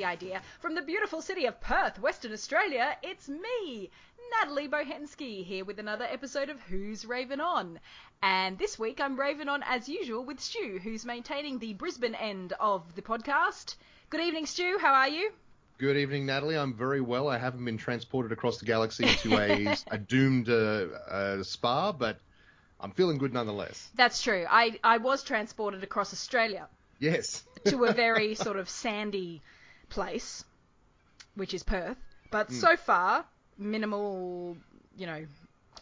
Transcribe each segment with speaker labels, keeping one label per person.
Speaker 1: the idea. From the beautiful city of Perth, Western Australia, it's me, Natalie Bochenski, here with another episode of Who's Raven On. And this week I'm Raven On as usual with Stu, who's maintaining the Brisbane end of the podcast. Good evening, Stu. How are you?
Speaker 2: Good evening, Natalie. I'm very well. I haven't been transported across the galaxy to a, a doomed uh, uh, spa, but I'm feeling good nonetheless.
Speaker 1: That's true. I, I was transported across Australia
Speaker 2: Yes.
Speaker 1: to a very sort of sandy place, which is Perth. But so far, minimal, you know,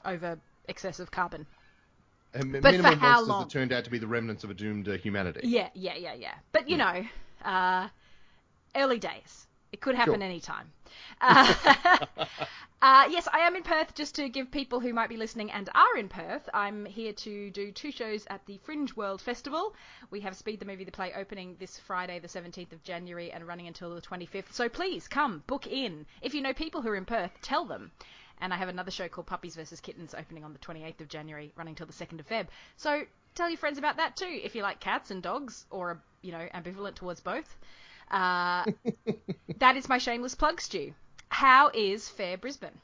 Speaker 1: over excessive carbon.
Speaker 2: And
Speaker 1: for
Speaker 2: minimal
Speaker 1: how
Speaker 2: monsters
Speaker 1: long?
Speaker 2: that turned out to be the remnants of a doomed uh, humanity.
Speaker 1: Yeah, yeah, yeah, yeah. But you know, uh, early days. It could happen
Speaker 2: Sure.
Speaker 1: anytime. Uh, uh, yes, I am in Perth. Just to give people who might be listening and are in Perth, I'm here to do two shows at the Fringe World Festival. We have Speed the Movie the Play opening this Friday, the 17th of January, and running until the 25th. So please come, book in. If you know people who are in Perth, tell them. And I have another show called Puppies vs. Kittens opening on the 28th of January, running till the 2nd of Feb. So tell your friends about that too, if you like cats and dogs, or are, you know, ambivalent towards both. Uh, that is my shameless plug, Stu. How is Fair Brisbane?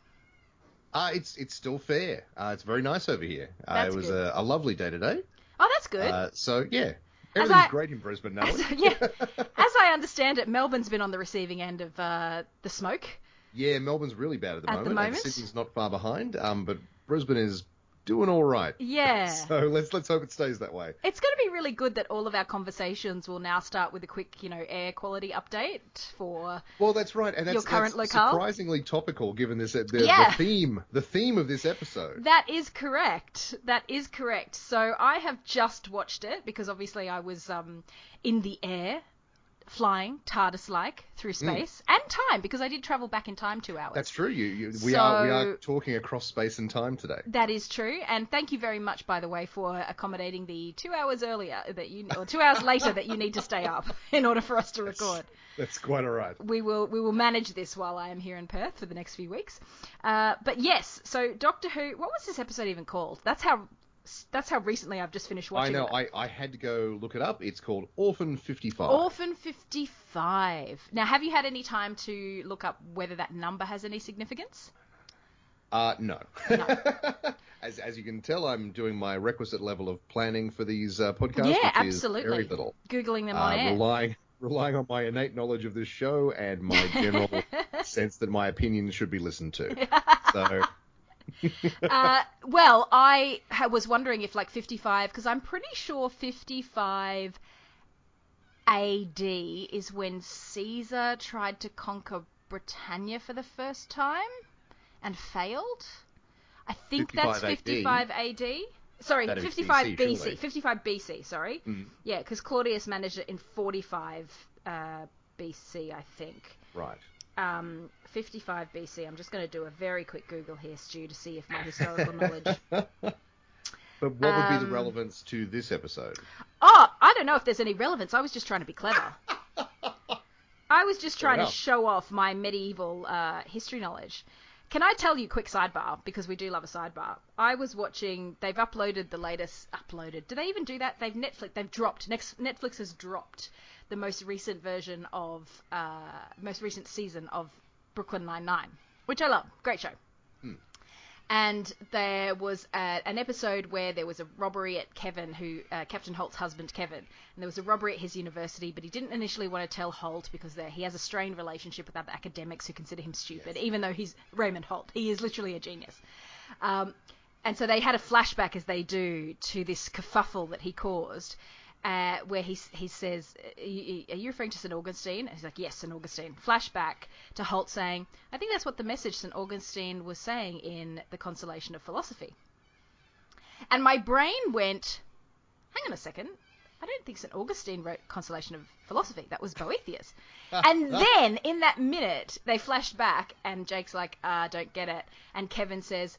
Speaker 2: Uh, it's it's still fair. Uh, it's very nice over here. Uh, it was a, a lovely day today.
Speaker 1: Oh, that's good.
Speaker 2: Uh, so yeah, everything's
Speaker 1: I-
Speaker 2: great in Brisbane, Natalie.
Speaker 1: yeah. As I understand it, Melbourne's been on the receiving end of uh, the smoke.
Speaker 2: yeah, Melbourne's really bad at the
Speaker 1: At the
Speaker 2: moment.
Speaker 1: moment?
Speaker 2: And Sydney's not far behind. Um, but Brisbane is doing all right.
Speaker 1: Yeah.
Speaker 2: So let's let's hope it stays that way.
Speaker 1: It's going to be really good that all of our conversations will now start with a quick, you know, air quality update for.
Speaker 2: Well, that's right, and that's,
Speaker 1: Your current
Speaker 2: that's
Speaker 1: locale?
Speaker 2: surprisingly topical given this uh, the,
Speaker 1: Yeah.
Speaker 2: the theme the theme of this episode.
Speaker 1: That is correct. That is correct. So I have just watched it because obviously I was um, in the air, flying TARDIS-like through space and time because I did travel back in time two hours.
Speaker 2: Hmm. That's true. You, you we are we are talking across space and time today.
Speaker 1: That is true, and thank you very much, by the way, for accommodating the two hours earlier that you, or two hours later that you need to stay up in order for us to record.
Speaker 2: That's quite all right.
Speaker 1: We will we will manage this while I am here in Perth for the next few weeks. Uh, but yes, so Doctor Who, what was this episode even called? That's how that's how recently I've just finished watching.
Speaker 2: I know.
Speaker 1: it.
Speaker 2: I, I had to go look it up. It's called Orphan 55.
Speaker 1: Orphan 55. Now, have you had any time to look up whether that number has any significance?
Speaker 2: Uh, no. as, as you can tell, I'm doing my requisite level of planning for these uh, podcasts,
Speaker 1: yeah, absolutely.
Speaker 2: very little.
Speaker 1: Googling them
Speaker 2: Uh,
Speaker 1: on air.
Speaker 2: relying relying on my innate knowledge of this show and my general sense that my opinions should be listened to. So
Speaker 1: uh, well, I ha- was wondering if like 55, because I'm pretty sure 55 AD is when Caesar tried to conquer Britannia for the first time and failed. I think that's
Speaker 2: 55
Speaker 1: 55 AD. Sorry,
Speaker 2: That is
Speaker 1: 55
Speaker 2: BC,
Speaker 1: BC. 55 BC, sorry.
Speaker 2: Mm.
Speaker 1: Yeah, because Claudius managed it in 45 uh, BC, I think
Speaker 2: right.
Speaker 1: Um, 55 BC. I'm just going to do a very quick Google here, Stu, to see if my historical knowledge.
Speaker 2: But what would be
Speaker 1: Um,
Speaker 2: the relevance to this episode?
Speaker 1: Oh, I don't know if there's any relevance. I was just trying to be clever. I was just trying to show off my medieval uh, history knowledge. Can I tell you quick sidebar because we do love a sidebar. I was watching. They've uploaded the latest. Uploaded. Do they even do that? They've Netflix. They've dropped. Next Netflix has dropped the most recent version of uh, most recent season of Brooklyn Nine Nine, which I love. Great show. And there was a, an episode where there was a robbery at Kevin, who uh, Captain Holt's husband Kevin, and there was a robbery at his university, but he didn't initially want to tell Holt because there, he has a strained relationship with other academics who consider him stupid, even though he's Raymond Holt. He is literally a genius. Um, and so they had a flashback, as they do, to this kerfuffle that he caused, uh, where he he says, "Are you, are you referring to St Augustine?" And he's like, "Yes, St Augustine." Flashback to Holt saying, "I think that's what the message St Augustine was saying in the Consolation of Philosophy." And my brain went, "Hang on a second. I don't think St Augustine wrote Consolation of Philosophy. That was Boethius." and then in that minute, they flashed back, and Jake's like, "I don't get it," and Kevin says.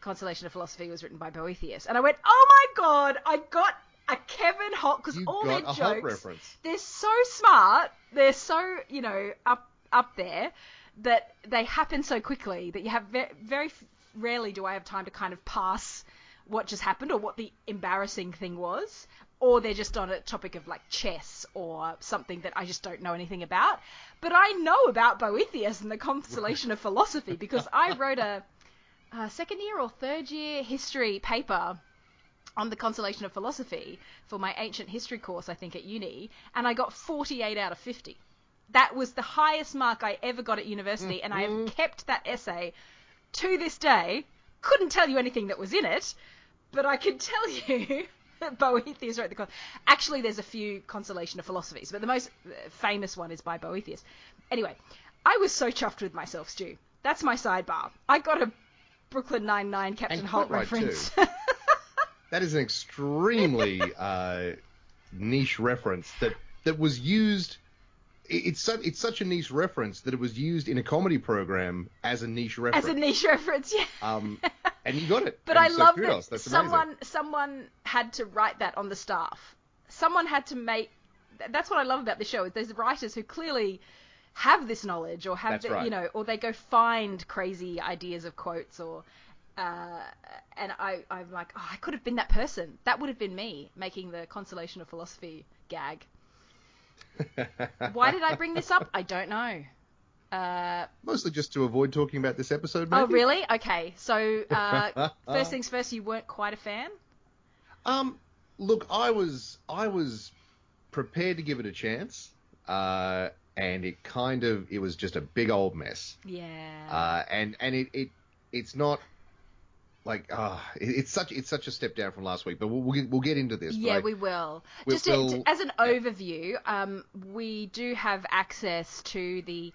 Speaker 1: Consolation of Philosophy was written by Boethius. And I went, oh my god, I got a Kevin Holt, because all their jokes, they're so smart, they're so, you know, up up there, that they happen so quickly that you have very, very rarely do I have time to kind of pass what just happened or what the embarrassing thing was or they're just on a topic of like chess or something that I just don't know anything about. But I know about Boethius and the constellation of philosophy because I wrote a, a second year or third year history paper on the consolation of philosophy for my ancient history course, I think at uni, and I got 48 out of 50. That was the highest mark I ever got at university, and I have kept that essay to this day. Couldn't tell you anything that was in it, but I can tell you that Boethius wrote the. Con- Actually, there's a few consolation of philosophies, but the most uh, famous one is by Boethius. Anyway, I was so chuffed with myself, Stu. That's my sidebar. I got a Brooklyn Nine Nine Captain
Speaker 2: And
Speaker 1: Holt reference.
Speaker 2: That is an extremely uh, niche reference that that was used. It's such it's such a niche reference that it was used in a comedy program as a niche reference.
Speaker 1: As a niche reference, yeah.
Speaker 2: um, and you got it.
Speaker 1: But
Speaker 2: And
Speaker 1: I
Speaker 2: so
Speaker 1: love
Speaker 2: kudos.
Speaker 1: that
Speaker 2: That's amazing.
Speaker 1: someone someone had to write that on the staff. Someone had to make. That's what I love about the show. Is there's writers who clearly have this knowledge or have the,
Speaker 2: right.
Speaker 1: you know, or they go find crazy ideas of quotes or. Uh, and I, I'm like, oh, I could have been that person. That would have been me making the consolation of philosophy gag. Why did I bring this up? I don't know. Uh,
Speaker 2: Mostly just to avoid talking about this episode. Maybe?
Speaker 1: oh, really? Okay. So, uh, first things first, you weren't quite a fan?
Speaker 2: Um, look, I was I was prepared to give it a chance, uh, and it kind of it was just a big old mess.
Speaker 1: Yeah.
Speaker 2: Uh, and and it, it it's not like uh, it, it's such it's such a step down from last week. But we'll we'll get, we'll get into this.
Speaker 1: yeah, we will.
Speaker 2: we-
Speaker 1: Just
Speaker 2: we'll-
Speaker 1: to- as an overview, um, we do have access to the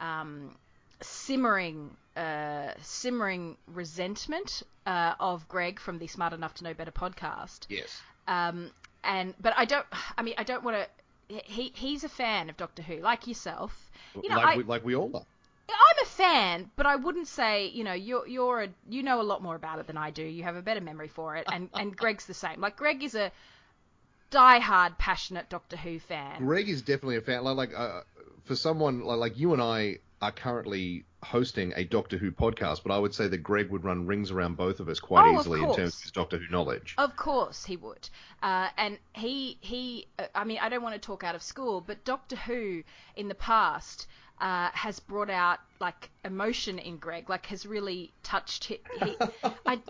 Speaker 1: um, simmering, uh, simmering resentment uh, of Greg from the Smart Enough to Know Better podcast.
Speaker 2: yes.
Speaker 1: Um, and but I don't. I mean, I don't want to. He he's a fan of Doctor Who, like yourself. You know,
Speaker 2: like
Speaker 1: I,
Speaker 2: we, like we all are.
Speaker 1: I'm a fan, but I wouldn't say, you know, you're you're a you know a lot more about it than I do. You have a better memory for it, and and Greg's the same. Like Greg is a die-hard, passionate Doctor Who fan.
Speaker 2: Greg is definitely a fan. Like, like uh, for someone like, like you and I are currently hosting a Doctor Who podcast, but I would say that Greg would run rings around both of us quite
Speaker 1: Oh,
Speaker 2: easily in terms of his Doctor Who knowledge.
Speaker 1: Of course he would, uh, and he he. uh, I mean, I don't want to talk out of school, but Doctor Who in the past uh, has brought out like emotion in Greg, like has really touched him. He, I,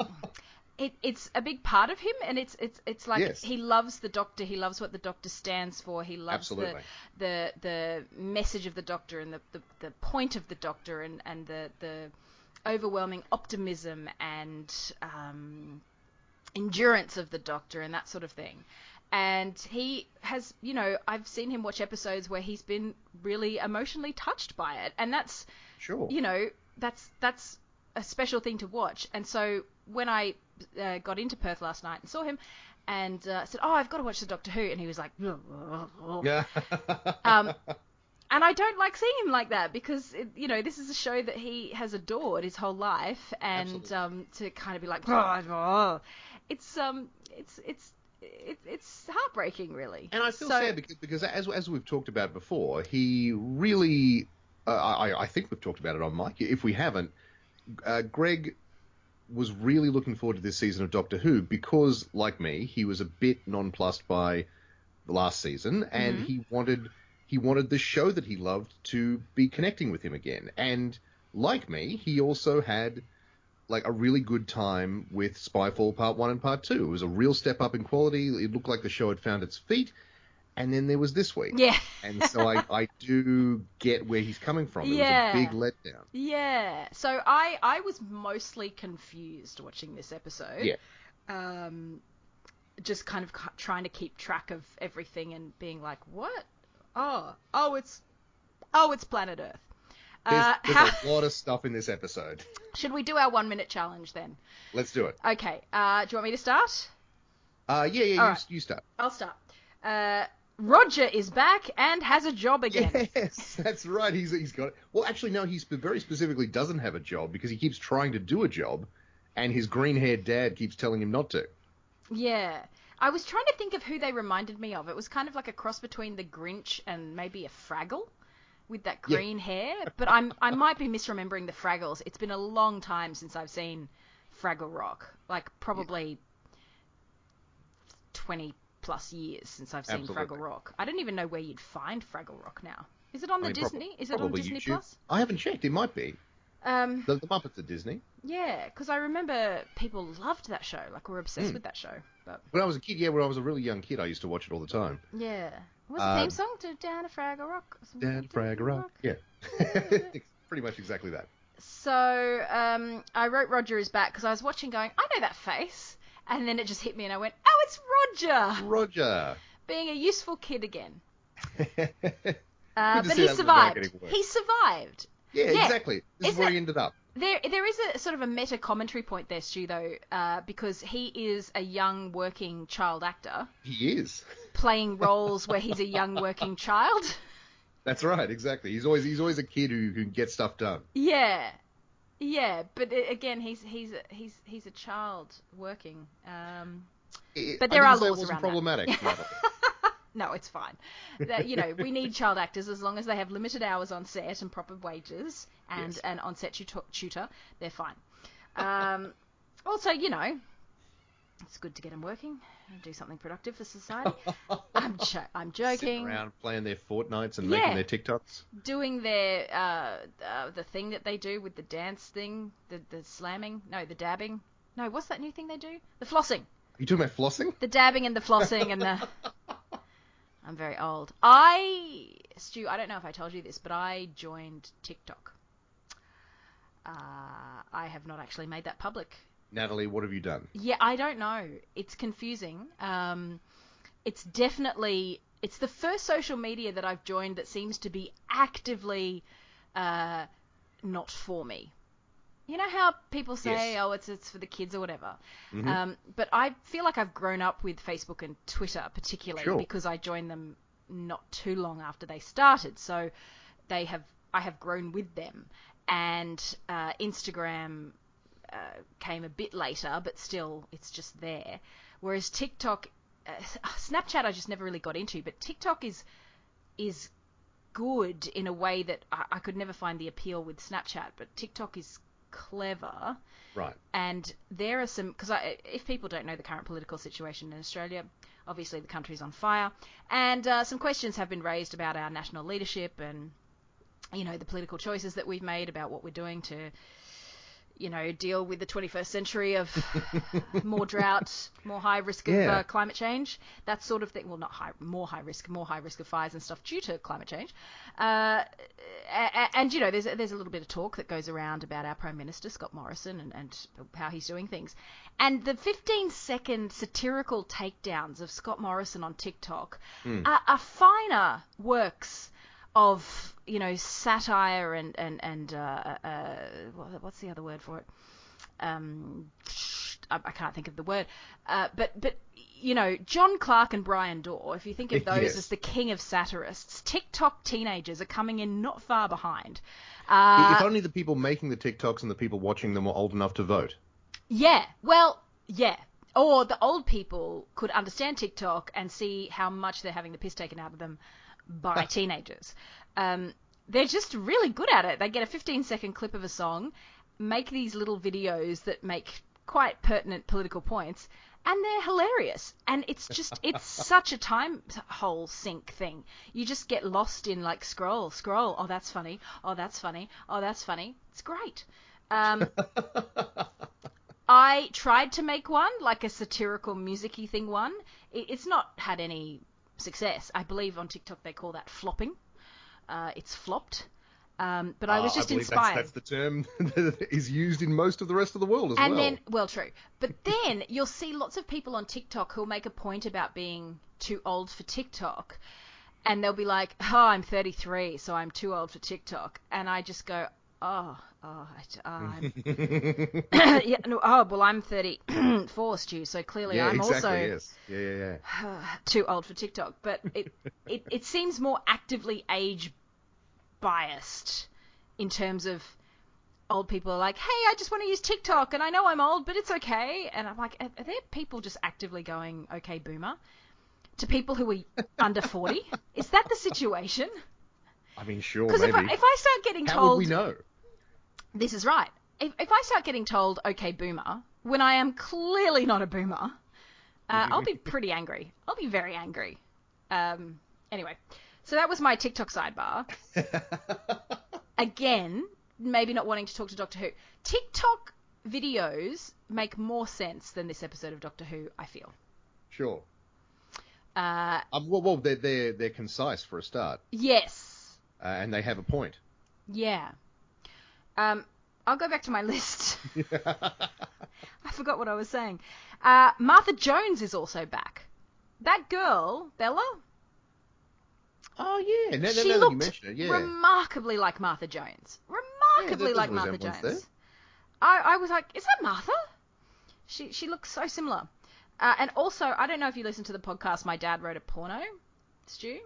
Speaker 1: it, it's a big part of him, and it's it's it's like
Speaker 2: Yes.
Speaker 1: he loves the Doctor. He loves what the Doctor stands for. He loves the, the the message of the Doctor and the, the, the point of the Doctor and and the the overwhelming optimism and um, endurance of the Doctor and that sort of thing. And he has, you know, I've seen him watch episodes where he's been really emotionally touched by it, and that's
Speaker 2: Sure.
Speaker 1: you know, that's that's a special thing to watch. And so when I uh, got into Perth last night and saw him, and uh, said, "Oh, I've got to watch the Doctor Who," and he was like,
Speaker 2: Yeah.
Speaker 1: um, and I don't like seeing him like that because it, you know this is a show that he has adored his whole life, and um, to kind of be like, it's um, it's it's it, it's heartbreaking, really.
Speaker 2: And I feel
Speaker 1: So-
Speaker 2: sad because, because as as we've talked about before, he really, uh, I I think we've talked about it on mic. If we haven't, uh, Greg was really looking forward to this season of Doctor Who because, like me, he was a bit nonplussed by the last season, and
Speaker 1: Mm-hmm.
Speaker 2: he wanted he wanted the show that he loved to be connecting with him again. And like me, he also had like a really good time with Spyfall Part One and Part Two. It was a real step up in quality. It looked like the show had found its feet. And then there was this week.
Speaker 1: Yeah.
Speaker 2: And so I, I do get where he's coming from. It
Speaker 1: Yeah.
Speaker 2: was a big letdown.
Speaker 1: Yeah. So I I was mostly confused watching this episode.
Speaker 2: Yeah.
Speaker 1: Um, just kind of trying to keep track of everything and being like, what? Oh, oh, it's, oh, it's Planet Earth.
Speaker 2: There's,
Speaker 1: Uh,
Speaker 2: there's
Speaker 1: how,
Speaker 2: a lot of stuff in this episode.
Speaker 1: should we do our one minute challenge then?
Speaker 2: Let's do it.
Speaker 1: Okay. Uh, do you want me to start?
Speaker 2: Uh, yeah, yeah, you,
Speaker 1: right.
Speaker 2: you start.
Speaker 1: I'll start. Uh, Roger is back and has a job again.
Speaker 2: Yes, that's right. He's he's got it. Well, actually, no. He sp- very specifically doesn't have a job because he keeps trying to do a job, and his green-haired dad keeps telling him not to.
Speaker 1: Yeah. I was trying to think of who they reminded me of. It was kind of like a cross between the Grinch and maybe a Fraggle with that
Speaker 2: Yeah.
Speaker 1: green hair. But I'm I might be misremembering the Fraggles. It's been a long time since I've seen Fraggle Rock. Like probably 20 plus years since I've seen
Speaker 2: Absolutely.
Speaker 1: Fraggle Rock. I don't even know where you'd find Fraggle Rock now. Is it on the
Speaker 2: I mean, prob-
Speaker 1: Disney? Is it on Disney
Speaker 2: YouTube.
Speaker 1: Plus?
Speaker 2: I haven't checked. It might be.
Speaker 1: Um,
Speaker 2: The, the Muppets are Disney.
Speaker 1: yeah, because I remember people loved that show. Like, we were obsessed
Speaker 2: Hmm.
Speaker 1: with that show. But
Speaker 2: When I was a kid, yeah, when I was a really young kid, I used to watch it all the time.
Speaker 1: yeah, what's the
Speaker 2: Uh,
Speaker 1: theme song to Down a Fraggle Rock?
Speaker 2: Dan? Fraggle Rock. Yeah. Pretty much exactly that.
Speaker 1: So um, I wrote Roger is back because I was watching, going, I know that face, and then it just hit me, and I went, Oh, it's Roger,
Speaker 2: Roger.
Speaker 1: being a useful kid again. Uh, but he survived. He survived. Yeah.
Speaker 2: exactly. This is
Speaker 1: Isn't
Speaker 2: where
Speaker 1: it-
Speaker 2: he ended up.
Speaker 1: There, there is a sort of a meta commentary point there, Stu, though, uh, because he is a young working child actor
Speaker 2: He is.
Speaker 1: playing roles where he's a young working child.
Speaker 2: That's right. Exactly. He's always he's always a kid who can get stuff done.
Speaker 1: Yeah, yeah, but uh, again, he's he's a, he's he's a child working. Um, But there
Speaker 2: didn't
Speaker 1: are laws around
Speaker 2: problematic. Natalie.
Speaker 1: No, it's fine. That, you know, we need child actors as long as they have limited hours on set and proper wages and
Speaker 2: Yes.
Speaker 1: an on-set tutor, tutor. They're fine. Um, also, you know, it's good to get them working and do something productive for society. I'm jo- I'm
Speaker 2: Sitting around playing their Fortnites and
Speaker 1: Yeah.
Speaker 2: making their TikToks.
Speaker 1: Doing their uh, uh, the thing that they do with the dance thing, the the slamming, no, the dabbing. No, what's that new thing they do? The flossing.
Speaker 2: you talking about flossing?
Speaker 1: the dabbing and the flossing and the. I'm very old. I, Stu, I don't know if I told you this, but I joined TikTok. Uh, I have not actually made that public.
Speaker 2: Natalie, what have you done?
Speaker 1: Yeah, I don't know. It's confusing. Um, it's definitely it's the first social media that I've joined that seems to be actively uh, not for me. You know how people say,
Speaker 2: Yes.
Speaker 1: "Oh, it's it's for the kids" or whatever.
Speaker 2: Mhm.
Speaker 1: Um, but I feel like I've grown up with Facebook and Twitter, particularly
Speaker 2: Sure.
Speaker 1: because I joined them not too long after they started. So they have I have grown with them, and uh, Instagram uh, came a bit later, but still it's just there. Whereas TikTok, uh, Snapchat, I just never really got into, but TikTok is is good in a way that I, I could never find the appeal with Snapchat, but TikTok is clever
Speaker 2: Right.
Speaker 1: and there are some because if people don't know the current political situation in Australia, obviously the country's on fire, and uh, some questions have been raised about our national leadership and you know the political choices that we've made about what we're doing to you know deal with the 21st century of more drought, more high risk of
Speaker 2: Yeah.
Speaker 1: uh, climate change, that sort of thing. Well, not high, more high risk, more high risk of fires and stuff due to climate change. Uh, and you know, there's a, there's a little bit of talk that goes around about our prime minister Scott Morrison and, and how he's doing things. And the 15 second satirical takedowns of Scott Morrison on TikTok are, are finer works of you know satire and and and uh, uh, what's the other word for it? Um, I, I can't think of the word, uh, but but you know John Clarke and Bryan Dawe. If you think of those
Speaker 2: Yes.
Speaker 1: as the king of satirists, TikTok teenagers are coming in not far behind. Uh,
Speaker 2: if only the people making the TikToks and the people watching them were old enough to vote.
Speaker 1: Yeah, well, yeah. Or the old people could understand TikTok and see how much they're having the piss taken out of them by teenagers. Um, they're just really good at it. They get a 15 second clip of a song, make these little videos that make quite pertinent political points, and they're hilarious. And it's just, it's such a time hole sink thing. You just get lost in like scroll, scroll. Oh, that's funny. Oh, that's funny. Oh, that's funny. It's great. Um, I tried to make one, like a satirical musicy thing one. It's not had any success. I believe on TikTok they call that flopping. Uh, it's flopped. Um, but I was
Speaker 2: Uh,
Speaker 1: just
Speaker 2: believe
Speaker 1: inspired.
Speaker 2: That's, that's the term that is used in most of the rest of the world as
Speaker 1: and
Speaker 2: well.
Speaker 1: then, well, true. But then you'll see lots of people on TikTok who'll make a point about being too old for TikTok. And they'll be like, oh, I'm 33, so I'm too old for TikTok. And I just go, oh, oh, I, ah, I'm yeah, no, oh, well, I'm 34, Stu, so clearly
Speaker 2: yeah,
Speaker 1: I'm
Speaker 2: exactly.
Speaker 1: also
Speaker 2: Yes. Yeah, yeah, yeah.
Speaker 1: too old for TikTok. But it, it, it seems more actively age biased in terms of old people are like, hey, I just want to use TikTok, and I know I'm old, but it's okay. And I'm like, are, are there people just actively going, okay, boomer? To people who are under 40? Is that the situation?
Speaker 2: I mean, sure,
Speaker 1: Because if. I, if I start getting
Speaker 2: How
Speaker 1: told
Speaker 2: would we know?
Speaker 1: this is right. If, if I start getting told, okay, boomer, when I am clearly not a boomer, Uh, I'll be pretty angry. I'll be very angry. Um, anyway, so that was my TikTok sidebar. Again, maybe not wanting to talk to Doctor Who. TikTok videos make more sense than this episode of Doctor Who. I feel.
Speaker 2: Sure.
Speaker 1: Uh,
Speaker 2: Um, well, well, they're they're they're concise for a start,
Speaker 1: yes.
Speaker 2: Uh, and they have a point.
Speaker 1: Yeah. Um, I'll go back to my list. I forgot what I was saying. Uh, Martha Jones is also back. That girl, Bella,
Speaker 2: oh yeah,
Speaker 1: she
Speaker 2: now that you
Speaker 1: looked
Speaker 2: it, yeah.
Speaker 1: remarkably like Martha Jones. Remarkably
Speaker 2: there's
Speaker 1: like Martha Jones.
Speaker 2: there.
Speaker 1: I, I was like, is that Martha? She she looks so similar. Uh, and also, I don't know if you listen to the podcast. My dad wrote a porno. Stu.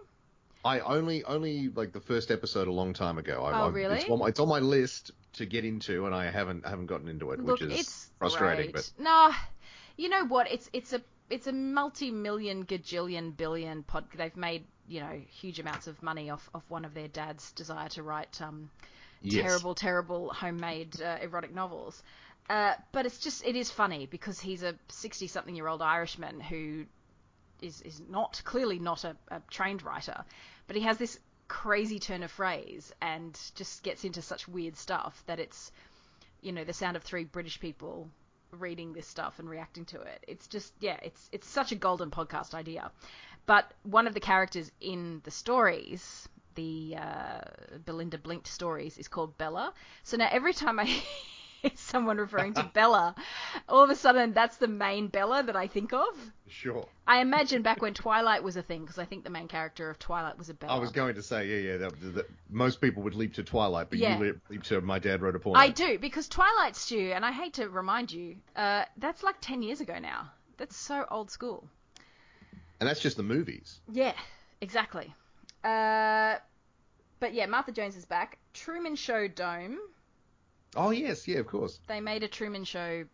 Speaker 2: I only only like the first episode a long time ago. I,
Speaker 1: Oh,
Speaker 2: I,
Speaker 1: really?
Speaker 2: It's on, my, it's on my list to get into, and I haven't haven't gotten into it,
Speaker 1: Look,
Speaker 2: which is
Speaker 1: it's
Speaker 2: frustrating.
Speaker 1: great. No, you know what? It's it's a it's a multi-million, gajillion, billion pod. They've made you know huge amounts of money off off one of their dad's desire to write um,
Speaker 2: yes.
Speaker 1: terrible, terrible homemade uh, erotic novels. Uh, but it's just it is funny because he's a sixty-something-year-old Irishman who is is not clearly not a, a trained writer, but he has this crazy turn of phrase and just gets into such weird stuff that it's you know the sound of three British people reading this stuff and reacting to it. It's just yeah, it's it's such a golden podcast idea. But one of the characters in the stories, the uh, Belinda Blinked stories, is called Bella. So now every time I someone referring to Bella, all of a sudden that's the main Bella that I think of.
Speaker 2: Sure.
Speaker 1: I imagine back when Twilight was a thing, because I think the main character of Twilight was a Bella.
Speaker 2: I was going to say, yeah, yeah. That, that, most people would leap to Twilight, but
Speaker 1: Yeah.
Speaker 2: you leap, to My Dad Wrote a Porno.
Speaker 1: I do because Twilight Stu, and I hate to remind you, uh, that's like ten years ago now. That's so old school.
Speaker 2: And that's just the movies.
Speaker 1: Yeah, exactly. Uh, but yeah, Martha Jones is back. Truman Show Dome.
Speaker 2: Oh yes, yeah, of course.
Speaker 1: They made a Truman Show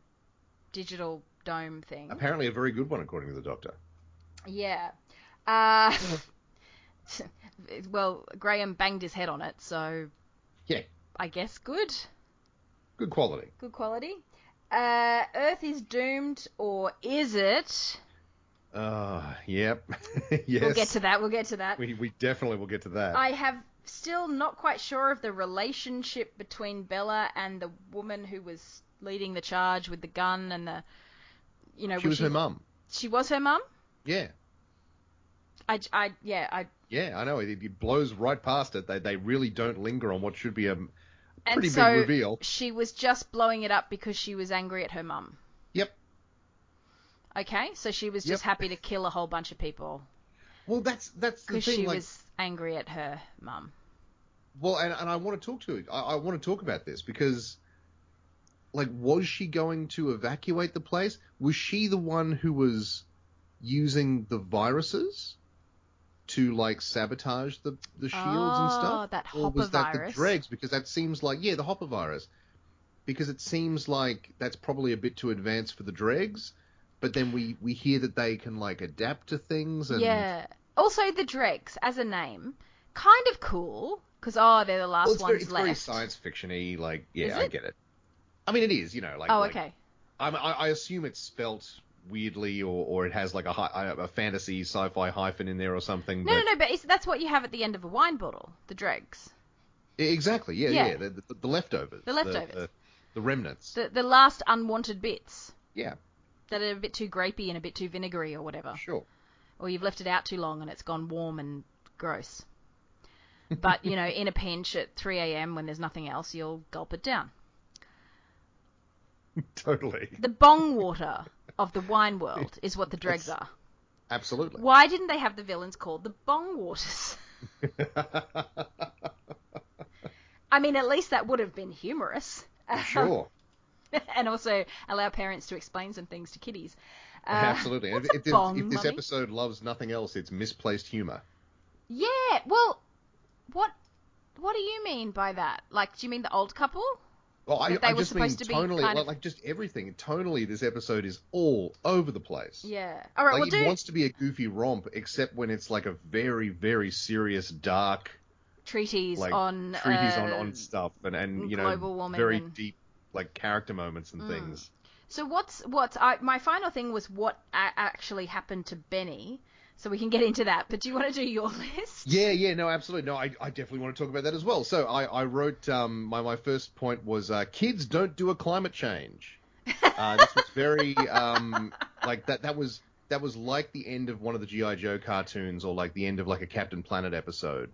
Speaker 1: digital dome thing.
Speaker 2: Apparently a very good one, according to the Doctor.
Speaker 1: Yeah. Uh, well, Graham banged his head on it, so
Speaker 2: Yeah,
Speaker 1: I guess good.
Speaker 2: good quality.
Speaker 1: Good quality. Uh, Earth is doomed, or is it?
Speaker 2: Uh, yep. yes.
Speaker 1: We'll get to that. We'll get to that.
Speaker 2: We, we definitely will get to that.
Speaker 1: I have still not quite sure of the relationship between Bella and the woman who was leading the charge with the gun and the, you know,
Speaker 2: she was her mum.
Speaker 1: She was her mum.
Speaker 2: Yeah.
Speaker 1: I, I, yeah, I.
Speaker 2: Yeah, I know. It, it blows right past it. They, they really don't linger on what should be a
Speaker 1: And
Speaker 2: pretty
Speaker 1: so
Speaker 2: big reveal.
Speaker 1: she was just blowing it up because she was angry at her mum.
Speaker 2: Yep.
Speaker 1: Okay, so she was just
Speaker 2: Yep.
Speaker 1: happy to kill a whole bunch of people
Speaker 2: Well, that's that's the
Speaker 1: because she
Speaker 2: like,
Speaker 1: was angry at her mum.
Speaker 2: Well, and, and I want to talk to it. I, I want to talk about this because, like, was she going to evacuate the place? Was she the one who was using the viruses to like sabotage the the shields and
Speaker 1: Oh,
Speaker 2: stuff?
Speaker 1: that
Speaker 2: or was that
Speaker 1: virus.
Speaker 2: the dregs? Because that seems like yeah, the Hopper virus. Because it seems like that's probably a bit too advanced for the dregs. But then we we hear that they can like adapt to things and
Speaker 1: Yeah. Also, the Dregs as a name, kind of cool because oh, they're the last
Speaker 2: well, it's,
Speaker 1: ones
Speaker 2: very, it's
Speaker 1: left.
Speaker 2: very science fiction-y. Like yeah, I get it. I mean, it is. You know, like
Speaker 1: oh,
Speaker 2: like,
Speaker 1: okay.
Speaker 2: I, I assume it's spelt weirdly, or, or it has like a, hi- a fantasy sci-fi hyphen in there or something.
Speaker 1: No,
Speaker 2: but
Speaker 1: no, no, but that's what you have at the end of a wine bottle, the dregs.
Speaker 2: Exactly, yeah,
Speaker 1: Yeah.
Speaker 2: yeah, the, the, the leftovers,
Speaker 1: The leftovers.
Speaker 2: the, the remnants.
Speaker 1: The, the last unwanted bits
Speaker 2: yeah,
Speaker 1: that are a bit too grapey and a bit too vinegary or whatever.
Speaker 2: sure.
Speaker 1: Or you've left it out too long and it's gone warm and gross. But, you know, in a pinch at 3 a.m. when there's nothing else, you'll gulp it down.
Speaker 2: totally,
Speaker 1: The bong water of the wine world is what the dregs are.
Speaker 2: absolutely.
Speaker 1: Why didn't they have the villains called the bong waters? I mean, at least that would have been humorous.
Speaker 2: sure,
Speaker 1: and also allow parents to explain some things to kiddies. Uh,
Speaker 2: absolutely. If,
Speaker 1: a
Speaker 2: if this,
Speaker 1: bong,
Speaker 2: if this
Speaker 1: Mummy?
Speaker 2: episode loves nothing else, it's misplaced humor.
Speaker 1: Yeah, well, what what do you mean by that? Like, do you mean the old couple?
Speaker 2: Well, I, I
Speaker 1: were
Speaker 2: just mean
Speaker 1: supposed to be
Speaker 2: tonally,
Speaker 1: kind
Speaker 2: like,
Speaker 1: of-
Speaker 2: like just everything. Tonally, this episode is all over the place.
Speaker 1: Yeah. All right,
Speaker 2: like
Speaker 1: we'll
Speaker 2: it
Speaker 1: do
Speaker 2: wants to be a goofy romp, except when it's like a very, very serious, dark
Speaker 1: treatise
Speaker 2: like
Speaker 1: on
Speaker 2: treaties
Speaker 1: uh,
Speaker 2: on, on stuff and, and you know very
Speaker 1: and-
Speaker 2: deep like character moments and
Speaker 1: Mm.
Speaker 2: things.
Speaker 1: So what's what's I, my final thing was what a- actually happened to Benny. So we can get into that. But do you want to do your list?
Speaker 2: Yeah, yeah, no, absolutely. No, I, I definitely want to talk about that as well. So I, I wrote um, my my first point was uh, kids don't do a climate change. Uh, this was very um, like that. That was that was like the end of one of the GI Joe cartoons, or like the end of like a Captain Planet episode.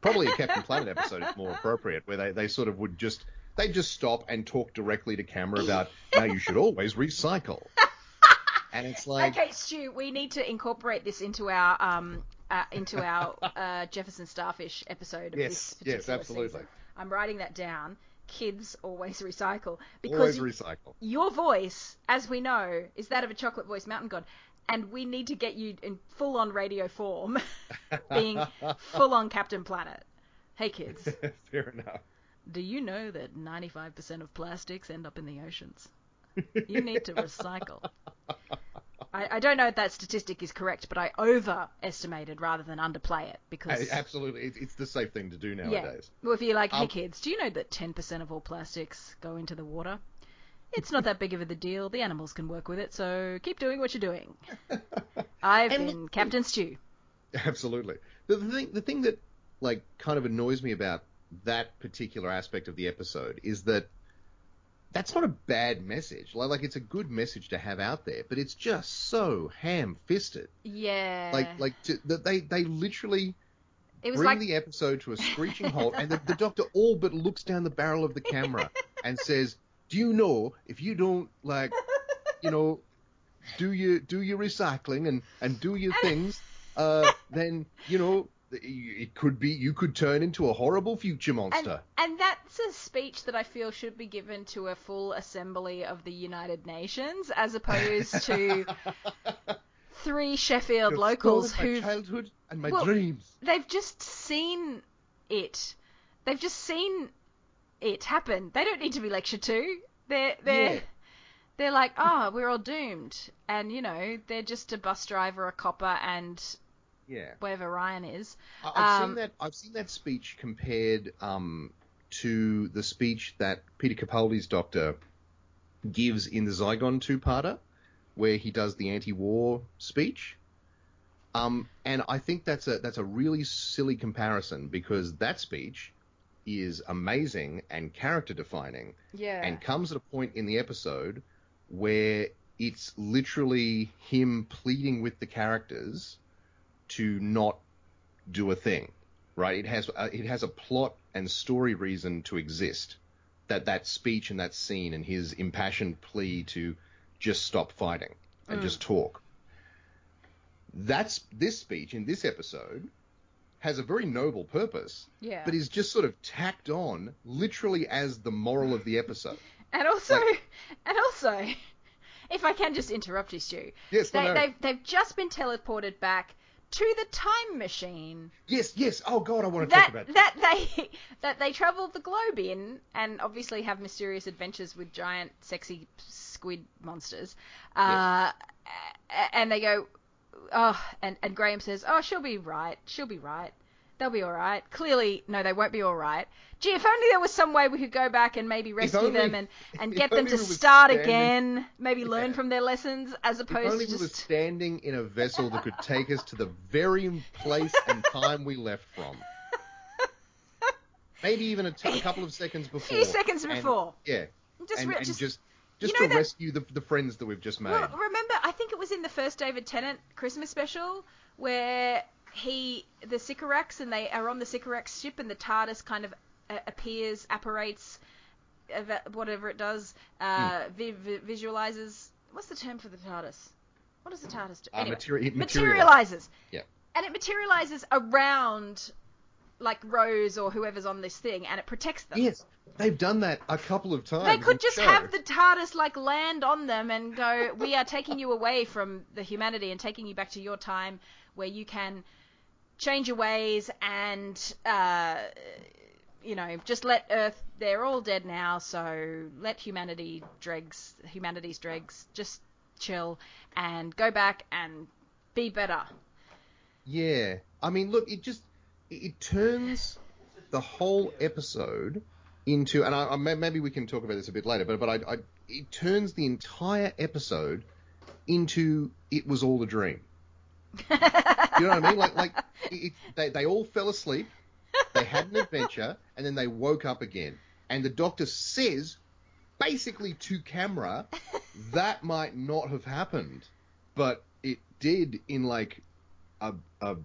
Speaker 2: Probably a Captain Planet episode is more appropriate, where they, they sort of would just they just stop and talk directly to camera about now you should always recycle. And it's like
Speaker 1: okay, Stu, we need to incorporate this into our um uh, into our uh, Jefferson Starfish episode of
Speaker 2: Yes,
Speaker 1: this
Speaker 2: yes, absolutely.
Speaker 1: season. I'm writing that down. Kids always recycle
Speaker 2: always recycle.
Speaker 1: your voice, as we know, is that of a chocolate voice mountain god, and we need to get you in full on radio form, being full on Captain Planet. Hey kids,
Speaker 2: Fair enough.
Speaker 1: do you know that 95% of plastics end up in the oceans? You need to recycle. I, I don't know if that statistic is correct, but I overestimated rather than underplay it because
Speaker 2: Absolutely, it's, it's the safe thing to do
Speaker 1: yeah.
Speaker 2: nowadays.
Speaker 1: Well, if you're like, hey
Speaker 2: Um,
Speaker 1: kids, do you know that 10% of all plastics go into the water? It's not that big of a deal. The animals can work with it, so keep doing what you're doing. I've
Speaker 2: And
Speaker 1: been
Speaker 2: look-
Speaker 1: Captain Stu.
Speaker 2: Absolutely. The, the thing, the thing that like kind of annoys me about that particular aspect of the episode is that that's not a bad message. Like, like it's a good message to have out there, but it's just so ham-fisted.
Speaker 1: Yeah.
Speaker 2: Like, like to, they they literally
Speaker 1: it was
Speaker 2: bring
Speaker 1: like
Speaker 2: the episode to a screeching halt, and the, the doctor all but looks down the barrel of the camera and says, "Do you know if you don't like, you know, do your do your recycling and and do your things, uh, then you know." It could be you could turn into a horrible future monster.
Speaker 1: and that's a speech that I feel should be given to a full assembly of the United Nations as opposed to three Sheffield
Speaker 2: You've
Speaker 1: locals who
Speaker 2: childhood and my
Speaker 1: Well,
Speaker 2: dreams.
Speaker 1: they've just seen it. They've just seen it happen. They don't need to be lectured to. They're they're
Speaker 2: Yeah.
Speaker 1: they're like, ah, we're all doomed, and you know, they're just a bus driver, a copper, and
Speaker 2: Yeah.
Speaker 1: wherever Ryan is.
Speaker 2: I- I've
Speaker 1: Um,
Speaker 2: seen that. I've seen that speech compared um, to the speech that Peter Capaldi's doctor gives in the Zygon two-parter, where he does the anti-war speech. Um, and I think that's a that's a really silly comparison because that speech is amazing and character defining,
Speaker 1: Yeah.
Speaker 2: and comes at a point in the episode where it's literally him pleading with the characters to not do a thing, right? It has uh, it has a plot and story reason to exist. That that speech and that scene and his impassioned plea to just stop fighting and
Speaker 1: Mm.
Speaker 2: just talk. That's this speech in this episode has a very noble purpose,
Speaker 1: yeah.
Speaker 2: but is just sort of tacked on literally as the moral of the episode.
Speaker 1: and also,
Speaker 2: like-
Speaker 1: and also, if I can just interrupt you, Stu,
Speaker 2: Yes,
Speaker 1: they,
Speaker 2: no.
Speaker 1: they've they've just been teleported back to the time machine.
Speaker 2: Yes, yes. Oh God, I want to talk about
Speaker 1: that they that they travel the globe in and obviously have mysterious adventures with giant sexy squid monsters. Uh a- and they go oh and and graham says oh she'll be right. She'll be right they'll be all right clearly no they won't be all right gee if only there was some way we could go back and maybe rescue
Speaker 2: only-
Speaker 1: them and and get them to start
Speaker 2: standing-
Speaker 1: again maybe learn
Speaker 2: Yeah.
Speaker 1: from their lessons as
Speaker 2: If
Speaker 1: opposed
Speaker 2: only
Speaker 1: to
Speaker 2: we were
Speaker 1: just
Speaker 2: standing in a vessel that could take us to the very place and time we left from. Maybe even a, t- a couple of seconds before.
Speaker 1: A few seconds
Speaker 2: And-
Speaker 1: before.
Speaker 2: yeah.
Speaker 1: just,
Speaker 2: and,
Speaker 1: re-
Speaker 2: and
Speaker 1: just
Speaker 2: just just,
Speaker 1: you know
Speaker 2: to
Speaker 1: that-
Speaker 2: rescue the, the friends that we've just made.
Speaker 1: Well, remember, I think it was in the first David Tennant Christmas special where he, the Sycorax, and they are on the Sycorax ship, and the TARDIS kind of uh, appears, apparates, whatever it does, uh,
Speaker 2: Hmm.
Speaker 1: vi- vi- visualizes. What's the term for the TARDIS? What does the TARDIS do?
Speaker 2: Uh,
Speaker 1: Anyway,
Speaker 2: materi- it
Speaker 1: materializes.
Speaker 2: Yeah.
Speaker 1: And it materializes around, like Rose or whoever's on this thing, and it protects them.
Speaker 2: yes, they've done that a couple of times.
Speaker 1: They could just have the TARDIS like land on them and go, "We are taking you away from the humanity and taking you back to your time where you can change your ways and, uh, you know, just let Earth. They're all dead now, so let humanity dregs, humanity's dregs, just chill and go back and be better."
Speaker 2: Yeah, I mean, look, it just it, turns the whole episode into, and I, I, maybe we can talk about this a bit later, but but I, I, it turns the entire episode into it was all a dream. You know what I mean? Like like it, they they all fell asleep, they had an adventure, and then they woke up again, and the Doctor says, basically to camera, that might not have happened, but it did in like a a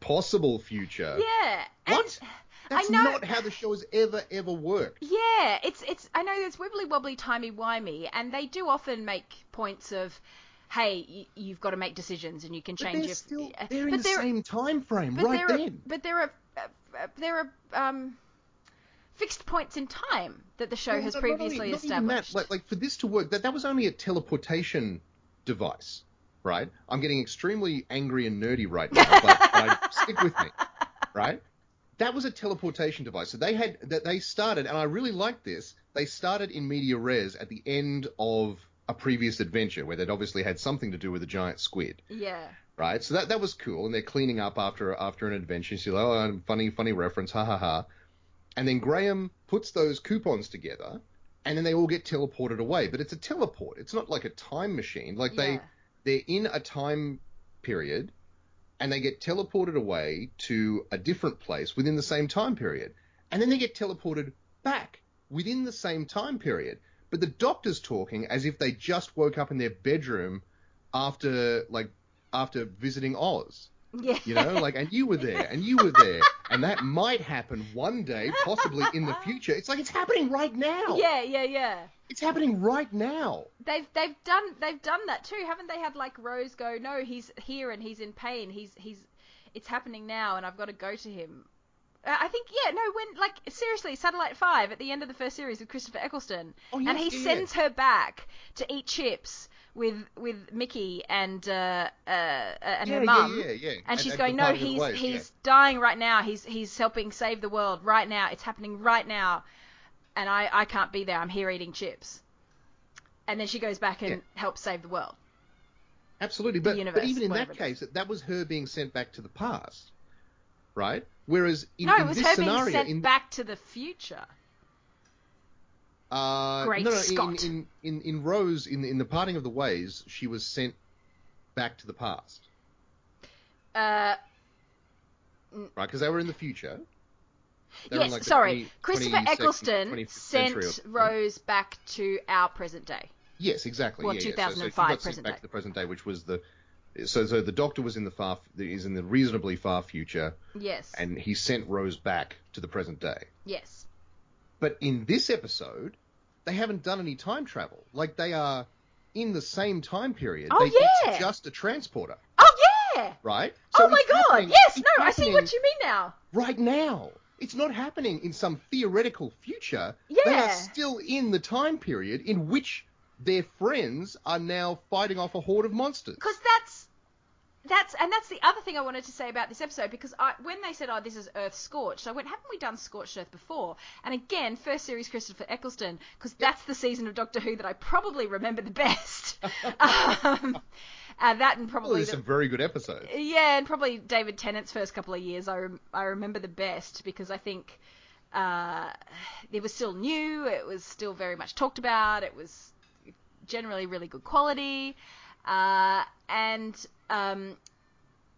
Speaker 2: possible future.
Speaker 1: Yeah.
Speaker 2: What?
Speaker 1: and-
Speaker 2: That's not how the show has ever ever worked.
Speaker 1: Yeah, it's it's. I know it's wibbly wobbly, timey wimey, and they do often make points of, hey, y- you've got to make decisions, and you can
Speaker 2: But
Speaker 1: change
Speaker 2: they're
Speaker 1: your.
Speaker 2: still they're in
Speaker 1: but
Speaker 2: the same time frame
Speaker 1: but
Speaker 2: right
Speaker 1: there
Speaker 2: then.
Speaker 1: Are, but there are uh, there are um, fixed points in time that the show
Speaker 2: Well,
Speaker 1: has
Speaker 2: only-
Speaker 1: previously
Speaker 2: not even that,
Speaker 1: established.
Speaker 2: like, like for this to work, that that was only a teleportation device, right? I'm getting extremely angry and nerdy right now, but, but stick with me, right? That was a teleportation device. So they had that they started, and I really liked this. They started in media res at the end of a previous adventure where they'd obviously had something to do with a giant squid,
Speaker 1: yeah.
Speaker 2: right? So that that was cool, and they're cleaning up after after an adventure. You're like, oh, funny funny reference, ha ha ha. And then Graham puts those coupons together, and then they all get teleported away. But it's a teleport. It's not like a time machine. Like they
Speaker 1: Yeah.
Speaker 2: they're in a time period, and they get teleported away to a different place within the same time period, and then they get teleported back within the same time period. But the doctor's talking as if they just woke up in their bedroom after like after visiting Oz.
Speaker 1: Yeah.
Speaker 2: You know, like, and you were there, and you were there, and that might happen one day, possibly in the future. It's like it's happening right now.
Speaker 1: Yeah, yeah, yeah.
Speaker 2: It's happening right now.
Speaker 1: They've they've done they've done that too, haven't they? Had like Rose go, no, he's here and he's in pain. He's he's it's happening now, and I've got to go to him. Uh, I think yeah, no, when like seriously, Satellite Five at the end of the first series with Christopher Eccleston,
Speaker 2: Oh,
Speaker 1: and he
Speaker 2: yeah,
Speaker 1: sends her back to eat chips with with Mickey and uh, uh, and
Speaker 2: yeah,
Speaker 1: her mum.
Speaker 2: yeah, yeah, yeah.
Speaker 1: And she's
Speaker 2: at
Speaker 1: going, no,
Speaker 2: Department of
Speaker 1: he's
Speaker 2: Ways,
Speaker 1: he's dying right now. He's he's helping save the world right now. It's happening right now, and I I can't be there. I'm here eating chips. And then she goes back and helps save the world.
Speaker 2: Absolutely, but,
Speaker 1: universe,
Speaker 2: but even in that
Speaker 1: whatever it is.
Speaker 2: case, that was her being sent back to the past, right? Whereas in,
Speaker 1: no,
Speaker 2: in
Speaker 1: it was
Speaker 2: this
Speaker 1: her
Speaker 2: scenario,
Speaker 1: being sent
Speaker 2: in
Speaker 1: back to the future.
Speaker 2: uh,
Speaker 1: Great
Speaker 2: no, no, in,
Speaker 1: Scott.
Speaker 2: in, in in Rose, in in the parting of the ways, she was sent back to the past,
Speaker 1: Uh,
Speaker 2: right? Because they were in the future. They
Speaker 1: yes,
Speaker 2: like,
Speaker 1: sorry.
Speaker 2: 20
Speaker 1: Christopher
Speaker 2: 22nd,
Speaker 1: Eccleston sent. Rose back to our present day.
Speaker 2: Yes, exactly.
Speaker 1: Well,
Speaker 2: yeah, yeah. So- so she got sent
Speaker 1: present
Speaker 2: back
Speaker 1: day.
Speaker 2: to the present day, which was the so so the Doctor was in the far is in the reasonably far future,
Speaker 1: Yes.
Speaker 2: and he sent Rose back to the present day.
Speaker 1: yes.
Speaker 2: But in this episode, they haven't done any time travel. Like they are in the same time period.
Speaker 1: Oh,
Speaker 2: they,
Speaker 1: yeah.
Speaker 2: It's just a transporter,
Speaker 1: Oh yeah.
Speaker 2: right?
Speaker 1: oh my god. Yes. No, I see what you mean now.
Speaker 2: Right now. It's not happening in some theoretical future.
Speaker 1: Yeah.
Speaker 2: They are still in the time period in which their friends are now fighting off a horde of monsters.
Speaker 1: because that's that's and that's the other thing I wanted to say about this episode because I, when they said, "Oh, this is Earth Scorched," I went, "Haven't we done Scorched Earth before?" And again, first series Christopher Eccleston because that's the season of Doctor Who that I probably remember the best. um, uh, that and
Speaker 2: Well,
Speaker 1: probably
Speaker 2: there's
Speaker 1: the,
Speaker 2: some very good episodes.
Speaker 1: yeah, and probably David Tennant's first couple of years I rem- I remember the best because I think uh, it was still new, it was still very much talked about, it was generally really good quality, uh, and um,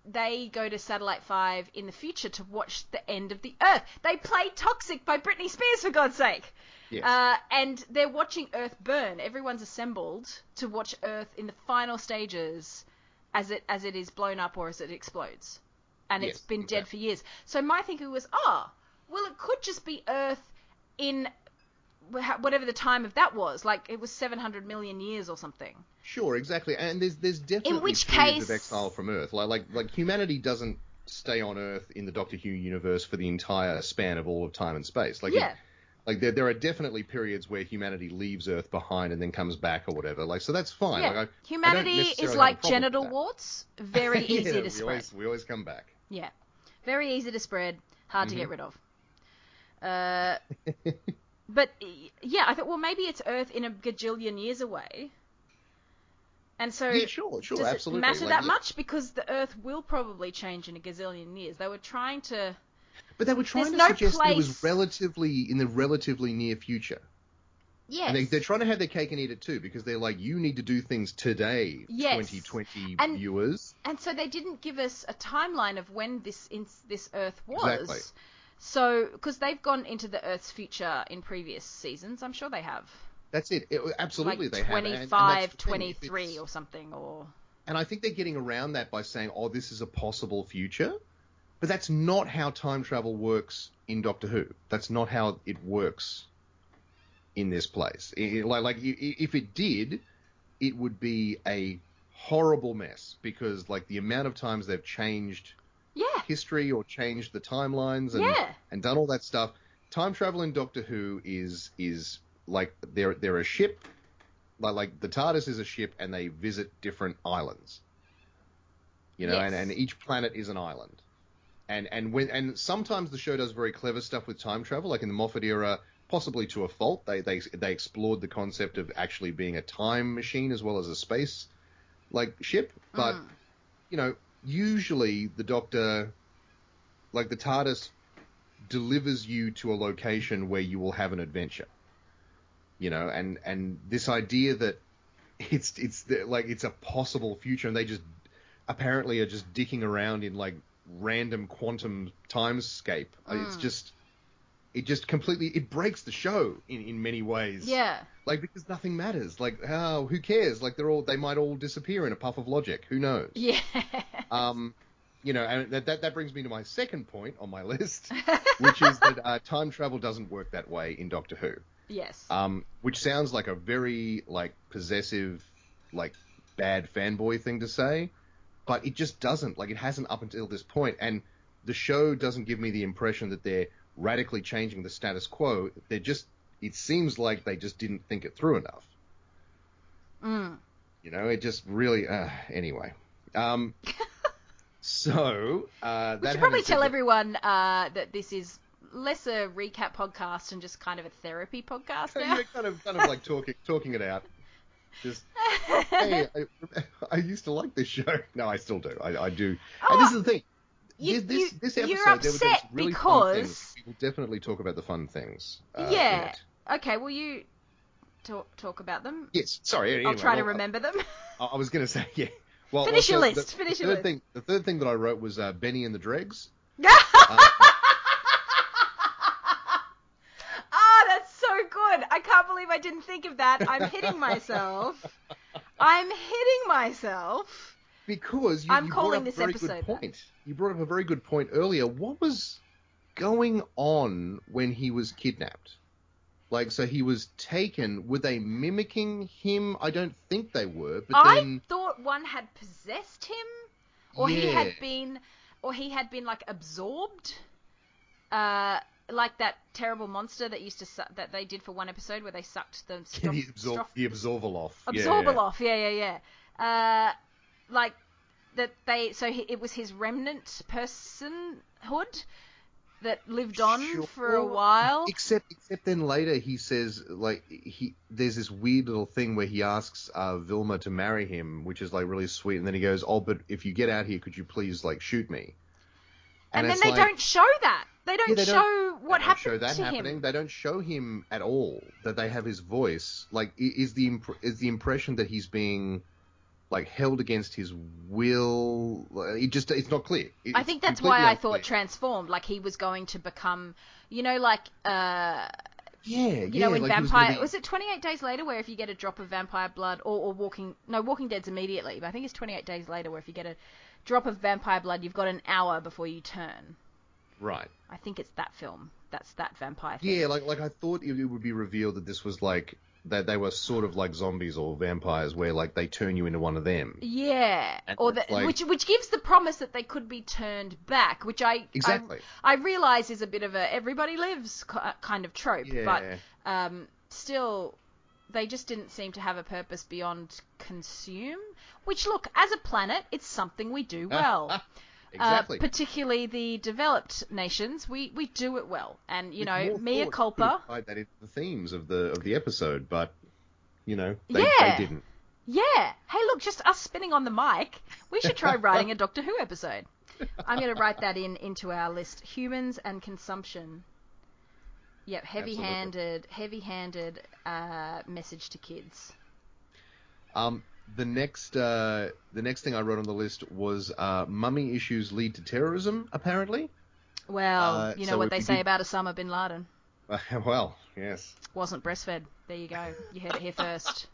Speaker 1: they go to Satellite 5 in the future to watch the end of the Earth. They play Toxic by Britney Spears, for God's sake.
Speaker 2: Yes.
Speaker 1: Uh, and they're watching Earth burn. Everyone's assembled to watch Earth in the final stages as it as it is blown up or as it explodes. And it's been dead for years. So my thinking was, oh, well, it could just be Earth in whatever the time of that was. Like it was 700 million years or something.
Speaker 2: Sure, exactly. And there's there's definitely
Speaker 1: which
Speaker 2: periods
Speaker 1: case-
Speaker 2: of exile from Earth. Like like like humanity doesn't stay on Earth in the Doctor Who universe for the entire span of all of time and space. Like it-
Speaker 1: yeah.
Speaker 2: like there there are definitely periods where humanity leaves Earth behind and then comes back or whatever. Like so that's fine.
Speaker 1: Yeah.
Speaker 2: Like, I- I
Speaker 1: Humanity
Speaker 2: necessarily
Speaker 1: is like genital warts. Very
Speaker 2: Yeah,
Speaker 1: easy to
Speaker 2: we
Speaker 1: spread.
Speaker 2: Always, we always come back.
Speaker 1: Yeah. Very easy to spread, hard to
Speaker 2: Mm-hmm.
Speaker 1: get rid of. Uh, but yeah, I thought, well, maybe it's Earth in a gajillion years away. And so,
Speaker 2: Yeah, sure, sure,
Speaker 1: does
Speaker 2: absolutely.
Speaker 1: it matter
Speaker 2: Like,
Speaker 1: that
Speaker 2: yeah.
Speaker 1: much? Because the Earth will probably change in a gazillion years. They were trying to.
Speaker 2: But they were trying
Speaker 1: There's
Speaker 2: to
Speaker 1: no
Speaker 2: suggest that it was relatively in the relatively near future.
Speaker 1: Yes.
Speaker 2: And they, they're trying to have their cake and eat it too, because they're like, you need to do things today,
Speaker 1: Yes.
Speaker 2: 2020
Speaker 1: And-
Speaker 2: viewers.
Speaker 1: And so they didn't give us a timeline of when this in, this Earth was.
Speaker 2: Exactly.
Speaker 1: So, because they've gone into the Earth's future in previous seasons, I'm sure they have.
Speaker 2: That's it. It- absolutely,
Speaker 1: like
Speaker 2: they have. And- and
Speaker 1: 25,
Speaker 2: that's the thing. If
Speaker 1: 23 or something, or
Speaker 2: And I think they're getting around that by saying, oh, this is a possible future. But that's not how time travel works in Doctor Who. That's not how it works in this place. I- I- like, like if it did, it would be a horrible mess because, like, the amount of times they've changed history or changed the timelines and
Speaker 1: Yeah.
Speaker 2: and done all that stuff. Time travel in Doctor Who is is like they're they're a ship, like like the TARDIS is a ship, and they visit different islands. You know, and, and each planet is an island. And and when and sometimes the show does very clever stuff with time travel, like in the Moffat era, possibly to a fault. They they they explored the concept of actually being a time machine as well as a space like ship, but
Speaker 1: Mm.
Speaker 2: you know, usually the Doctor, like the TARDIS, delivers you to a location where you will have an adventure. You know, and and this idea that it's it's the- like it's a possible future, and they just apparently are just dicking around in like random quantum timescape. It's
Speaker 1: Mm.
Speaker 2: just it just completely it breaks the show in in many ways
Speaker 1: yeah,
Speaker 2: like because nothing matters like oh who cares like they're all they might all disappear in a puff of logic who knows
Speaker 1: yeah.
Speaker 2: um you know and that, that that brings me to my second point on my list which is that uh, time travel doesn't work that way in doctor who
Speaker 1: yes.
Speaker 2: um which sounds like a very like possessive like bad fanboy thing to say but it just doesn't like it hasn't up until this point and the show doesn't give me the impression that they're radically changing the status quo they're just it seems like they just didn't think it through enough
Speaker 1: Mm.
Speaker 2: you know, it just really. Uh, anyway, um, so uh,
Speaker 1: We should probably tell everyone uh, that this is less a recap podcast and just kind of a therapy podcast now.
Speaker 2: Yeah, kind of, kind of like talking, talking it out. Just hey, I, I used to like this show. No, I still do. I, I do. and this is the thing.
Speaker 1: You-
Speaker 2: this,
Speaker 1: you-
Speaker 2: this
Speaker 1: you're
Speaker 2: episode, there was, really
Speaker 1: because-
Speaker 2: We will definitely talk about the fun things. Uh,
Speaker 1: yeah. Okay. Well, you talk talk about them.
Speaker 2: Yes. Sorry. Anyway,
Speaker 1: I'll try to
Speaker 2: well,
Speaker 1: remember them.
Speaker 2: I, I was going to say yeah. Well,
Speaker 1: Finish
Speaker 2: well,
Speaker 1: your list,
Speaker 2: The,
Speaker 1: finish
Speaker 2: the
Speaker 1: your
Speaker 2: third
Speaker 1: list.
Speaker 2: Thing, the third thing that I wrote was uh, Benny and the Dregs.
Speaker 1: Ah, that's so good. I can't believe I didn't think of that. I'm hitting myself. I'm hitting myself.
Speaker 2: Because you,
Speaker 1: I'm
Speaker 2: you
Speaker 1: calling
Speaker 2: brought up
Speaker 1: this
Speaker 2: a very
Speaker 1: episode
Speaker 2: good point. You brought up a very good point earlier. What was going on when he was kidnapped? Like, so he was taken. Were they mimicking him? I don't think they were. But
Speaker 1: I
Speaker 2: then,
Speaker 1: thought one had possessed him, or he had been, or he had been like absorbed, uh, like that terrible monster that used to su- that they did for one episode where they sucked the
Speaker 2: the,
Speaker 1: stro-
Speaker 2: absor-
Speaker 1: strof-
Speaker 2: the Abzorbaloff.
Speaker 1: Abzorbaloff, yeah, yeah, yeah. Uh, like that they so he, it was his remnant personhood that lived on for a while.
Speaker 2: Except, except then later he says like he there's this weird little thing where he asks uh, Vilma to marry him, which is like really sweet, and then he goes, "Oh, but if you get out here, could you please like shoot me?"
Speaker 1: and then they
Speaker 2: like-
Speaker 1: don't show that. They don't
Speaker 2: Yeah, they
Speaker 1: show
Speaker 2: don't-
Speaker 1: what
Speaker 2: they don't
Speaker 1: happened
Speaker 2: show that
Speaker 1: to
Speaker 2: happening.
Speaker 1: him.
Speaker 2: They don't show him at all that they have his voice. Like, is the imp- is the impression that he's being like held against his will? It just it's not clear. It-
Speaker 1: I think that's why I thought transformed, like he was going to become, you know, like uh,
Speaker 2: Yeah,
Speaker 1: you
Speaker 2: yeah.
Speaker 1: know, in
Speaker 2: like
Speaker 1: Vampire,
Speaker 2: be-
Speaker 1: was it 28 days later where if you get a drop of vampire blood, or, or Walking, no, Walking Dead's immediately, but I think it's 28 days later where if you get a drop of vampire blood, you've got an hour before you turn.
Speaker 2: right?
Speaker 1: I think it's that film. That's that vampire thing.
Speaker 2: Yeah, like like I thought it, it would be revealed that this was like that they were sort of like zombies or vampires, where like they turn you into one of them.
Speaker 1: Yeah,
Speaker 2: And
Speaker 1: or the,
Speaker 2: like-
Speaker 1: which which gives the promise that they could be turned back, which I
Speaker 2: Exactly.
Speaker 1: I, I realize is a bit of a everybody lives kind of trope,
Speaker 2: Yeah.
Speaker 1: but um, still, they just didn't seem to have a purpose beyond consume. Which look, as a planet, it's something we do well.
Speaker 2: Exactly.
Speaker 1: Uh, particularly the developed nations, we, we do it well, and you
Speaker 2: With
Speaker 1: know,
Speaker 2: more
Speaker 1: mea
Speaker 2: thought, you could
Speaker 1: culpa.
Speaker 2: that into the themes of the of the episode, but you know they,
Speaker 1: Yeah.
Speaker 2: they didn't.
Speaker 1: Yeah. Hey, look, just us spinning on the mic. We should try writing a Doctor Who episode. I'm going to write that in into our list. Humans and consumption. Yep, heavy-handed, heavy-handed uh, message to kids.
Speaker 2: Um, the next uh, the next thing I wrote on the list was uh, mummy issues lead to terrorism. Apparently,
Speaker 1: Well,
Speaker 2: Uh,
Speaker 1: you know
Speaker 2: so
Speaker 1: what they say
Speaker 2: did-
Speaker 1: about Osama bin Laden.
Speaker 2: well, yes.
Speaker 1: Wasn't breastfed. There you go. You heard it here first.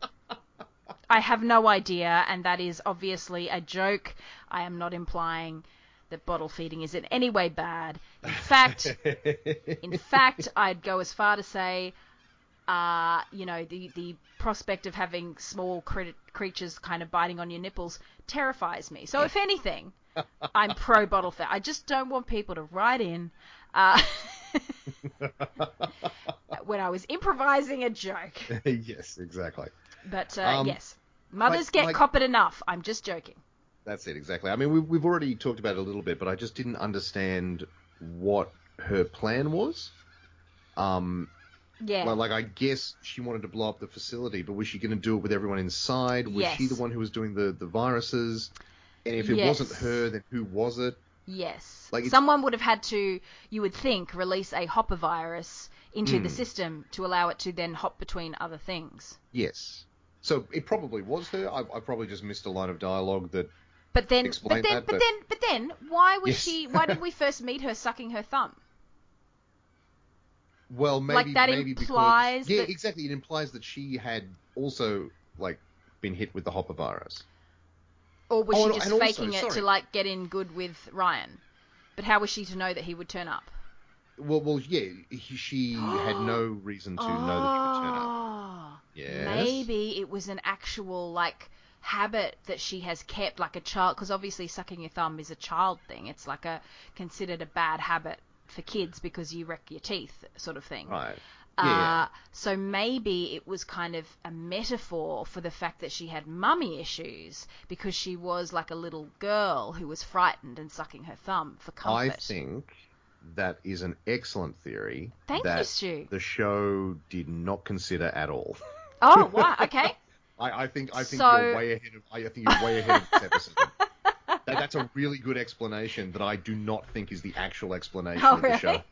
Speaker 1: I have no idea, and that is obviously a joke. I am not implying that bottle feeding is in any way bad. In fact, in fact, I'd go as far to say, uh, you know, the the prospect of having small crit- creatures kind of biting on your nipples terrifies me. So if anything, I'm pro bottle fed. I just don't want people to write in. Uh, when I was improvising a joke.
Speaker 2: yes, exactly.
Speaker 1: But uh,
Speaker 2: Um,
Speaker 1: yes, mothers
Speaker 2: like-
Speaker 1: get
Speaker 2: like-
Speaker 1: coppered enough. I'm just joking.
Speaker 2: That's it, exactly. I mean, we've, we've already talked about it a little bit, but I just didn't understand what her plan was. Um,
Speaker 1: Yeah.
Speaker 2: Well, like I guess she wanted to blow up the facility, but was she going to do it with everyone inside? Was she the one who was doing the, the viruses? And if it
Speaker 1: Yes.
Speaker 2: wasn't her, then who was it?
Speaker 1: yes.
Speaker 2: like
Speaker 1: Someone would have had to, you would think, release a hopper virus into
Speaker 2: Hmm.
Speaker 1: the system to allow it to then hop between other things.
Speaker 2: Yes. So it probably was her. I, I probably just missed a line of dialogue that.
Speaker 1: But then, but then,
Speaker 2: that,
Speaker 1: but
Speaker 2: but-
Speaker 1: then, but then, why was
Speaker 2: Yes.
Speaker 1: she? Why did we first meet her sucking her thumb?
Speaker 2: Well, maybe
Speaker 1: that
Speaker 2: maybe
Speaker 1: implies
Speaker 2: because yeah,
Speaker 1: that-
Speaker 2: exactly. It implies that she had also like been hit with the hopper virus.
Speaker 1: Or was
Speaker 2: Oh,
Speaker 1: she just
Speaker 2: and also,
Speaker 1: faking it to like get in good with Ryan? But how was she to know that he would turn up?
Speaker 2: Well, well, yeah. He, she had no reason to know that he would turn up.
Speaker 1: Oh,
Speaker 2: Yes.
Speaker 1: Maybe it was an actual like habit that she has kept, like a child, because obviously sucking your thumb is a child thing. It's like a considered a bad habit for kids because you wreck your teeth, sort of thing.
Speaker 2: Right.
Speaker 1: Uh,
Speaker 2: Yeah.
Speaker 1: so maybe it was kind of a metaphor for the fact that she had mummy issues because she was like a little girl who was frightened and sucking her thumb for comfort.
Speaker 2: I think that is an excellent theory
Speaker 1: Thank you,
Speaker 2: that
Speaker 1: Stu.
Speaker 2: the show did not consider at all.
Speaker 1: Oh, wow. Okay.
Speaker 2: I, I think I think
Speaker 1: So-
Speaker 2: you're way ahead of I think you're way ahead of this episode. That, that's a really good explanation that I do not think is the actual explanation
Speaker 1: Oh,
Speaker 2: of the show
Speaker 1: really?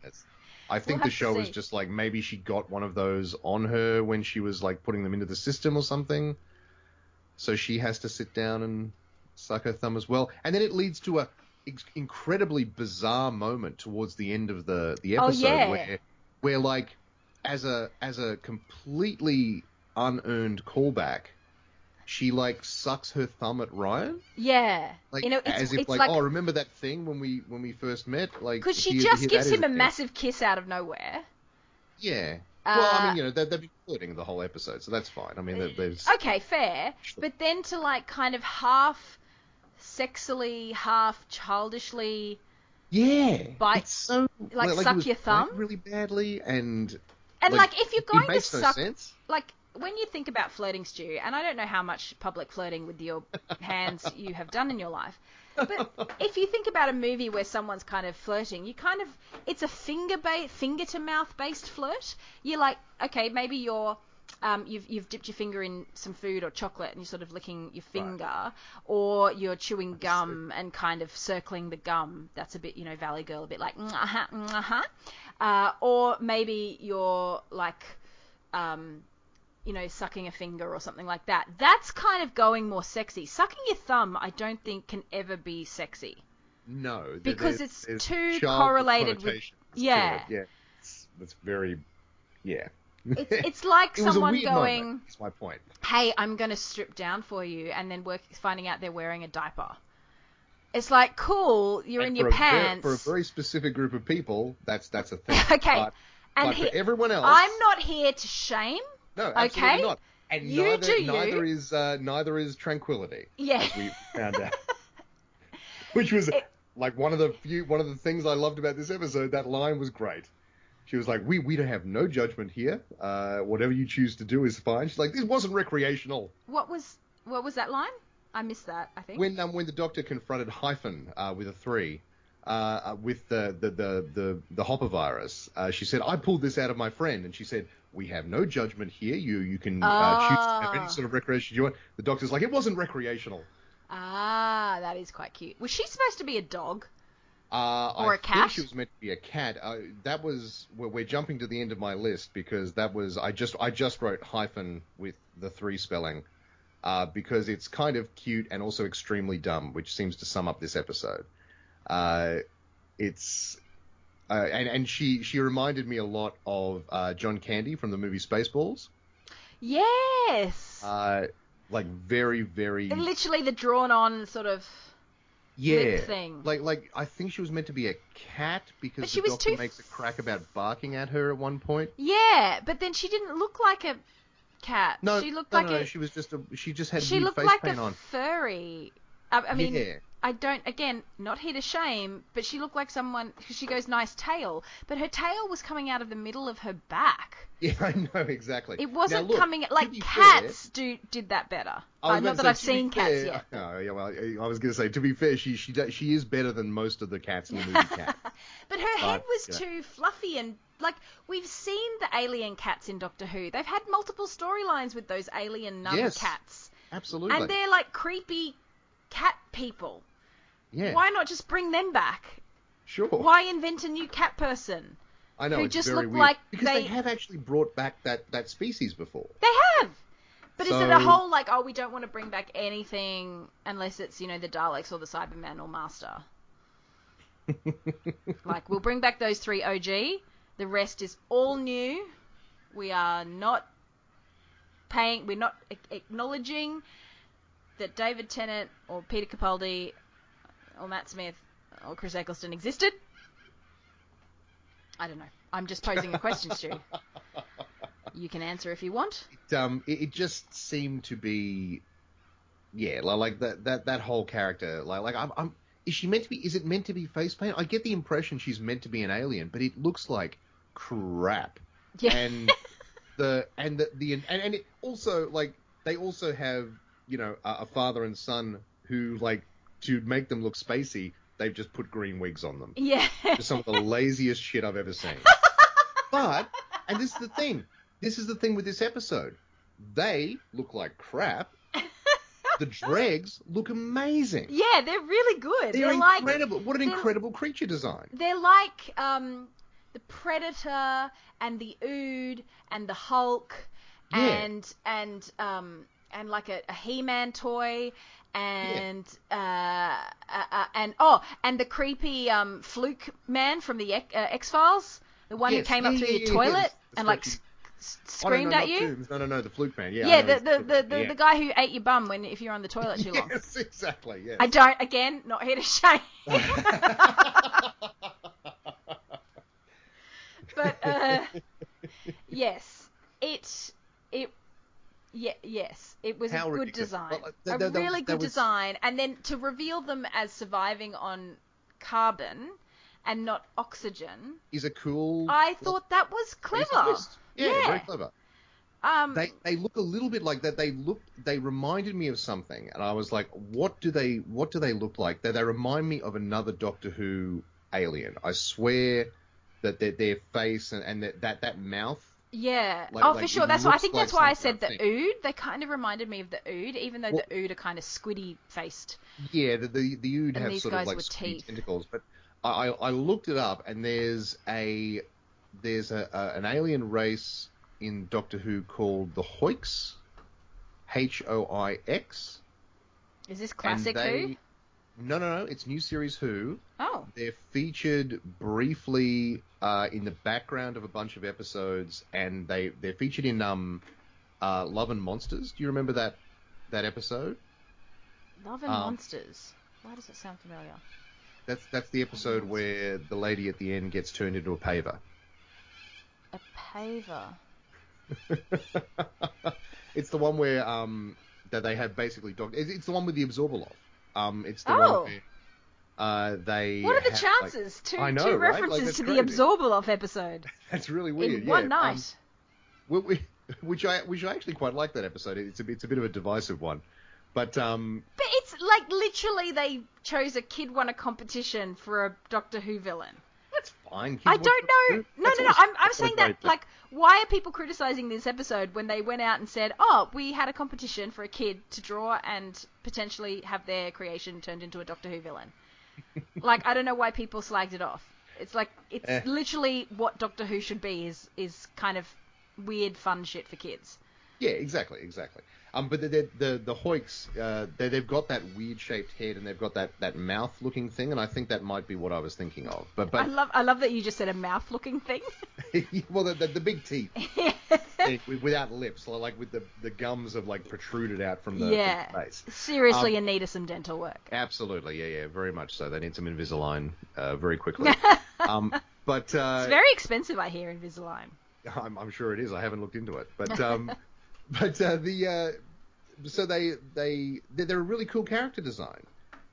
Speaker 2: I think
Speaker 1: We'll
Speaker 2: the show is just like maybe she got one of those on her when she was like putting them into the system or something. So she has to sit down and suck her thumb as well. And then it leads to a incredibly bizarre moment towards the end of the the
Speaker 1: Oh,
Speaker 2: episode
Speaker 1: yeah.
Speaker 2: where where like as a as a completely unearned callback, she like sucks her thumb at Ryan,
Speaker 1: Yeah.
Speaker 2: like
Speaker 1: you know, it's,
Speaker 2: as if like,
Speaker 1: like
Speaker 2: oh remember that thing when we when we first met, like
Speaker 1: because she just
Speaker 2: here-
Speaker 1: gives him a
Speaker 2: thing.
Speaker 1: massive kiss out of nowhere.
Speaker 2: Yeah. well, I
Speaker 1: Uh,
Speaker 2: mean, you know, they, they've been flirting the whole episode, so that's fine. I mean, there- there's
Speaker 1: Okay, fair.
Speaker 2: Sure.
Speaker 1: But then to like kind of half sexily, half childishly,
Speaker 2: yeah,
Speaker 1: bite-
Speaker 2: so
Speaker 1: like,
Speaker 2: he
Speaker 1: suck your thumb?
Speaker 2: really badly, and
Speaker 1: and like, if you're going to
Speaker 2: no
Speaker 1: suck,
Speaker 2: sense.
Speaker 1: like when you think about flirting, Stu, and I don't know how much public flirting with your hands you have done in your life. But if you think about a movie where someone's kind of flirting, you kind of it's a finger ba- finger to mouth based flirt. You're like, okay, maybe you're um, you've you've dipped your finger in some food or chocolate and you're sort of licking your finger, or you're chewing gum and kind of circling the gum. That's a bit, you know, Valley Girl, a bit like, uh-huh, uh-huh. Uh, or maybe you're like, um, you know, sucking a finger or something like that. That's kind of going more sexy. Sucking your thumb, I don't think can ever be sexy.
Speaker 2: No,
Speaker 1: Because
Speaker 2: there's-
Speaker 1: it's
Speaker 2: there's
Speaker 1: too correlated with- yeah.
Speaker 2: yeah, it's, it's very, yeah.
Speaker 1: It's it's like
Speaker 2: it
Speaker 1: someone going.
Speaker 2: That's my point.
Speaker 1: "Hey, I'm going to strip down for you," and then work finding out they're wearing a diaper. It's like, cool, you're
Speaker 2: And
Speaker 1: in your pants.
Speaker 2: for a very specific group of people, that's that's a thing.
Speaker 1: Okay,
Speaker 2: but,
Speaker 1: and
Speaker 2: but
Speaker 1: he-
Speaker 2: for everyone else,
Speaker 1: I'm not here to shame.
Speaker 2: No, absolutely
Speaker 1: okay?
Speaker 2: not. And
Speaker 1: You
Speaker 2: neither, neither is uh, neither is tranquility.
Speaker 1: Yeah.
Speaker 2: we found out. Which was
Speaker 1: It-
Speaker 2: like one of the few one of the things I loved about this episode. That line was great. She was like, "We we don't have no judgment here. Uh, whatever you choose to do is fine." She's like, "This wasn't recreational."
Speaker 1: What was what was that line? I missed that. I think.
Speaker 2: When um, when the doctor confronted Hyphen uh, with a three. Uh, uh, with the the the the, the hopper virus, uh, she said, "I pulled this out of my friend," and she said, "We have no judgment here. You you can uh, choose to have
Speaker 1: Ah.
Speaker 2: any sort of recreation you want." The doctor's like, "It wasn't recreational."
Speaker 1: Ah, that is quite cute. Was she supposed to be a dog?
Speaker 2: Uh,
Speaker 1: Or
Speaker 2: I
Speaker 1: a cat?
Speaker 2: think she was meant to be a cat. Uh, that was we're, we're jumping to the end of my list because that was I just I just wrote hyphen with the three spelling uh, because it's kind of cute and also extremely dumb, which seems to sum up this episode. Uh, it's uh, and and she she reminded me a lot of uh, John Candy from the movie Spaceballs.
Speaker 1: Yes.
Speaker 2: Uh, like very very
Speaker 1: And literally the drawn on sort of.
Speaker 2: yeah
Speaker 1: lip thing.
Speaker 2: like like I think she was meant to be a cat because
Speaker 1: But
Speaker 2: the
Speaker 1: she was
Speaker 2: doctor
Speaker 1: too
Speaker 2: makes a crack about barking at her at one point.
Speaker 1: Yeah, but then she didn't look like a cat.
Speaker 2: No,
Speaker 1: she looked
Speaker 2: no,
Speaker 1: like
Speaker 2: no,
Speaker 1: a.
Speaker 2: she was just a she just had
Speaker 1: she looked
Speaker 2: face
Speaker 1: like
Speaker 2: paint
Speaker 1: a
Speaker 2: on.
Speaker 1: furry. I, I mean,
Speaker 2: Yeah.
Speaker 1: I don't. Again, not here to shame, but she looked like someone. Cause she goes nice tail, but her tail was coming out of the middle of her back.
Speaker 2: Yeah, I know exactly.
Speaker 1: It wasn't
Speaker 2: look,
Speaker 1: coming like cats do did that better. Uh, not
Speaker 2: about
Speaker 1: that I've
Speaker 2: say,
Speaker 1: seen cats
Speaker 2: fair-
Speaker 1: yet.
Speaker 2: Oh, yeah, well, I was going to say to be fair, she she she is better than most of the cats in the movie Cat.
Speaker 1: But her head
Speaker 2: But,
Speaker 1: was too fluffy and like we've seen the alien cats in Doctor Who. They've had multiple storylines with those alien nub
Speaker 2: Yes.
Speaker 1: cats,
Speaker 2: Absolutely.
Speaker 1: and they're like creepy cat people.
Speaker 2: Yeah.
Speaker 1: Why not just bring them back?
Speaker 2: Sure.
Speaker 1: Why invent a new cat person?
Speaker 2: I know
Speaker 1: who
Speaker 2: it's
Speaker 1: just
Speaker 2: very
Speaker 1: look
Speaker 2: weird
Speaker 1: like
Speaker 2: because they...
Speaker 1: they-
Speaker 2: have actually brought back that that species before.
Speaker 1: They have. But is it a whole like, oh, we don't want to bring back anything unless it's you know the Daleks or the Cybermen or Master? like we'll bring back those three OG. The rest is all new. We are not paying. We're not acknowledging that David Tennant or Peter Capaldi or Matt Smith or Chris Eccleston existed. I don't know. I'm just posing a question, Stu. You You can answer if you want.
Speaker 2: It, um, it, it just seemed to be, yeah, like that that that whole character, like like I'm, I'm, is she meant to be? Is it meant to be face paint? I get the impression she's meant to be an alien, but it looks like crap.
Speaker 1: Yeah.
Speaker 2: and the and the, the and, and it also like they also have you know a, a father and son who like to make them look spacey they've just put green wigs on them.
Speaker 1: Yeah.
Speaker 2: just some of the laziest shit i've ever seen. But and this is the thing this is the thing with this episode. They look like crap. The dregs look amazing.
Speaker 1: Yeah, they're really good.
Speaker 2: they're,
Speaker 1: They're, like
Speaker 2: incredible. What an incredible creature design.
Speaker 1: They're like um the Predator and the Ood and the Hulk
Speaker 2: Yeah.
Speaker 1: and and um and like a, a He-Man toy and uh, uh, uh and oh and the creepy um fluke man from the X- uh, X-Files, the one
Speaker 2: Yes.
Speaker 1: who came up through
Speaker 2: yeah,
Speaker 1: your
Speaker 2: yeah, yeah,
Speaker 1: toilet and like
Speaker 2: stretchy-
Speaker 1: s- s-
Speaker 2: Oh, no,
Speaker 1: screamed
Speaker 2: no,
Speaker 1: at you.
Speaker 2: No no no the fluke man yeah
Speaker 1: Yeah, the the, the, the,
Speaker 2: yeah.
Speaker 1: the guy who ate your bum when if you're on the toilet too long.
Speaker 2: yes exactly yes
Speaker 1: I don't. Again, not here to shame. but uh, yes, it it yeah yes it was
Speaker 2: How
Speaker 1: a good
Speaker 2: ridiculous.
Speaker 1: design,
Speaker 2: Well, th-
Speaker 1: a
Speaker 2: th-
Speaker 1: really good
Speaker 2: was-
Speaker 1: design, and then to reveal them as surviving on carbon and not oxygen.
Speaker 2: is a cool
Speaker 1: I thought that was clever.
Speaker 2: twist. Yeah, very clever.
Speaker 1: Um,
Speaker 2: They they look a little bit like that. They look they reminded me of something, and I was like, what do they what do they look like? They they remind me of another Doctor Who alien. I swear that their their face and, and that, that that mouth.
Speaker 1: Yeah.
Speaker 2: Like-
Speaker 1: oh,
Speaker 2: like
Speaker 1: for sure. That's why I think
Speaker 2: like
Speaker 1: that's why I said the Ood. They kind of reminded me of the Ood, even though
Speaker 2: Well-
Speaker 1: the Ood are kind of squiddy faced.
Speaker 2: Yeah, the the, the Ood
Speaker 1: And
Speaker 2: have sort of like tentacles, but I, I I looked it up, and there's a there's a, a an alien race in Doctor Who called the Hoix, H O I X.
Speaker 1: Is this classic
Speaker 2: they,
Speaker 1: Who?
Speaker 2: No, no, no. It's new series Who.
Speaker 1: Oh.
Speaker 2: They're featured briefly uh, in the background of a bunch of episodes, and they they're featured in um, uh, Love and Monsters. Do you remember that that episode?
Speaker 1: Love and
Speaker 2: Um,
Speaker 1: Monsters. Why does it sound familiar?
Speaker 2: That's that's the episode where the lady at the end gets turned into a paver.
Speaker 1: A paver.
Speaker 2: it's the one where um that they have basically dog. it's, it's the one with the Abzorbaloff. Um, it's the
Speaker 1: Oh.
Speaker 2: one where uh they.
Speaker 1: What are the
Speaker 2: have, like-
Speaker 1: chances? two
Speaker 2: I know,
Speaker 1: two
Speaker 2: right? Like,
Speaker 1: references
Speaker 2: that's
Speaker 1: to the
Speaker 2: crazy.
Speaker 1: Abzorbaloff episode
Speaker 2: that's really weird.
Speaker 1: in one night.
Speaker 2: Um, we, we, which I which I actually quite like that episode. It's a it's a bit of a divisive one, but um
Speaker 1: but it's like literally they chose a kid won a competition for a Doctor Who villain. I don't know. No, no, no. I'm, I'm saying that, like, why are people criticizing this episode when they went out and said, oh, we had a competition for a kid to draw and potentially have their creation turned into a Doctor Who villain? like I don't know why people slagged it off. It's like it's
Speaker 2: Eh.
Speaker 1: literally what Doctor Who should be is is kind of weird fun shit for kids.
Speaker 2: Yeah, exactly, exactly. Um, but the the the, the Hoix, uh, they they've got that weird shaped head and they've got that, that mouth looking thing, and I think that might be what I was thinking of. But but I
Speaker 1: love I love that you just said a mouth looking thing.
Speaker 2: well, the, the, the big teeth with- without lips, like with the, the gums have like protruded out from the, from
Speaker 1: yeah.
Speaker 2: the face.
Speaker 1: Seriously,
Speaker 2: Um,
Speaker 1: in need of some dental work.
Speaker 2: Absolutely, yeah, yeah, very much so. They need some Invisalign uh, very quickly. um, but uh,
Speaker 1: It's very expensive, I hear, Invisalign.
Speaker 2: I'm, I'm sure it is. I haven't looked into it, but um, but uh, the uh, so they they they're, they're a really cool character design,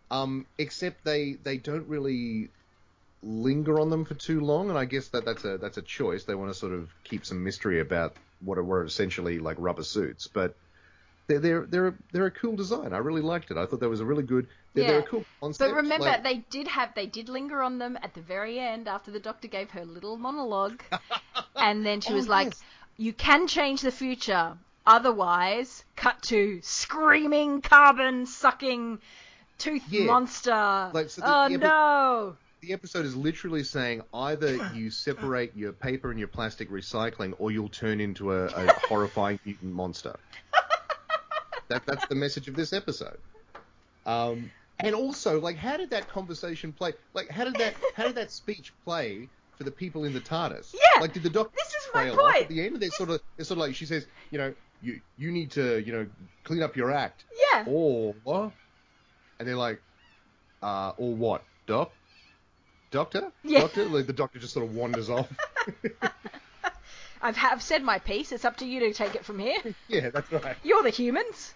Speaker 2: um, except they they don't really linger on them for too long, and I guess that that's a that's a choice. They want to sort of keep some mystery about what are, were essentially like rubber suits, but. They're, they're they're a- they're a cool design. I really liked it. I thought that was a really good. They're, they're
Speaker 1: Yeah.
Speaker 2: a cool concept.
Speaker 1: But remember,
Speaker 2: like-
Speaker 1: they did have they did linger on them at the very end after the doctor gave her little monologue, and then she
Speaker 2: Oh,
Speaker 1: was like, "You can change the future, otherwise, cut to screaming carbon sucking tooth
Speaker 2: Yeah.
Speaker 1: monster.
Speaker 2: Like, so the-
Speaker 1: oh
Speaker 2: yeah, but-
Speaker 1: no!"
Speaker 2: the episode is literally saying either you separate your paper and your plastic recycling, or you'll turn into a, a horrifying mutant monster. That, that's the message of this episode. Um, and also, like, how did that conversation play? Like, how did that how did that speech play for the people in the TARDIS?
Speaker 1: Yeah,
Speaker 2: Like, did the doctor
Speaker 1: this is my
Speaker 2: trail off at the end? They're sort of they're sort of like she says, you know, you you need to you know clean up your act,
Speaker 1: Yeah.
Speaker 2: or what? And they're like, uh, or what, doc? Doctor?
Speaker 1: Yeah.
Speaker 2: Doctor? Like the doctor just sort of wanders off.
Speaker 1: I've have said my piece. It's up to you to take it from here.
Speaker 2: yeah, that's right.
Speaker 1: You're the humans.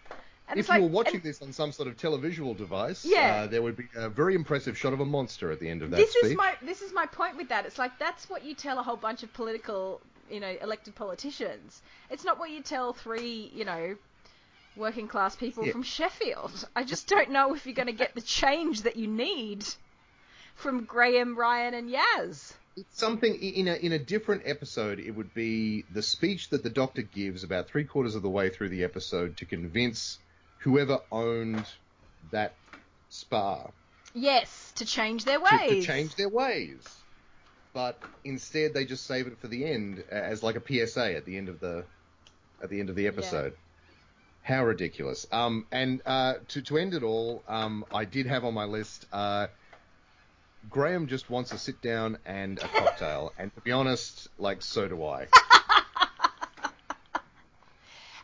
Speaker 1: And
Speaker 2: if
Speaker 1: it's like,
Speaker 2: you were watching
Speaker 1: and
Speaker 2: this on some sort of televisual device,
Speaker 1: Yeah.
Speaker 2: uh, there would be a very impressive shot of a monster at the end of that
Speaker 1: this
Speaker 2: speech.
Speaker 1: is my this is my point with that. It's like that's what you tell a whole bunch of political, you know, elected politicians. It's not what you tell three, you know, working class people
Speaker 2: Yeah.
Speaker 1: from Sheffield. I just don't know if you're going to get the change that you need from Graham, Ryan, and Yaz.
Speaker 2: It's something in a in a different episode. It would be the speech that the doctor gives about three quarters of the way through the episode to convince whoever owned that spa
Speaker 1: Yes, to change their
Speaker 2: to,
Speaker 1: ways.
Speaker 2: to change their ways. But instead, they just save it for the end as like a PSA at the end of the at the end of the episode. How ridiculous! Um, and uh, to to end it all, um, I did have on my list. Uh, Graham just wants to sit down and a cocktail, and to be honest, like so do I.
Speaker 1: I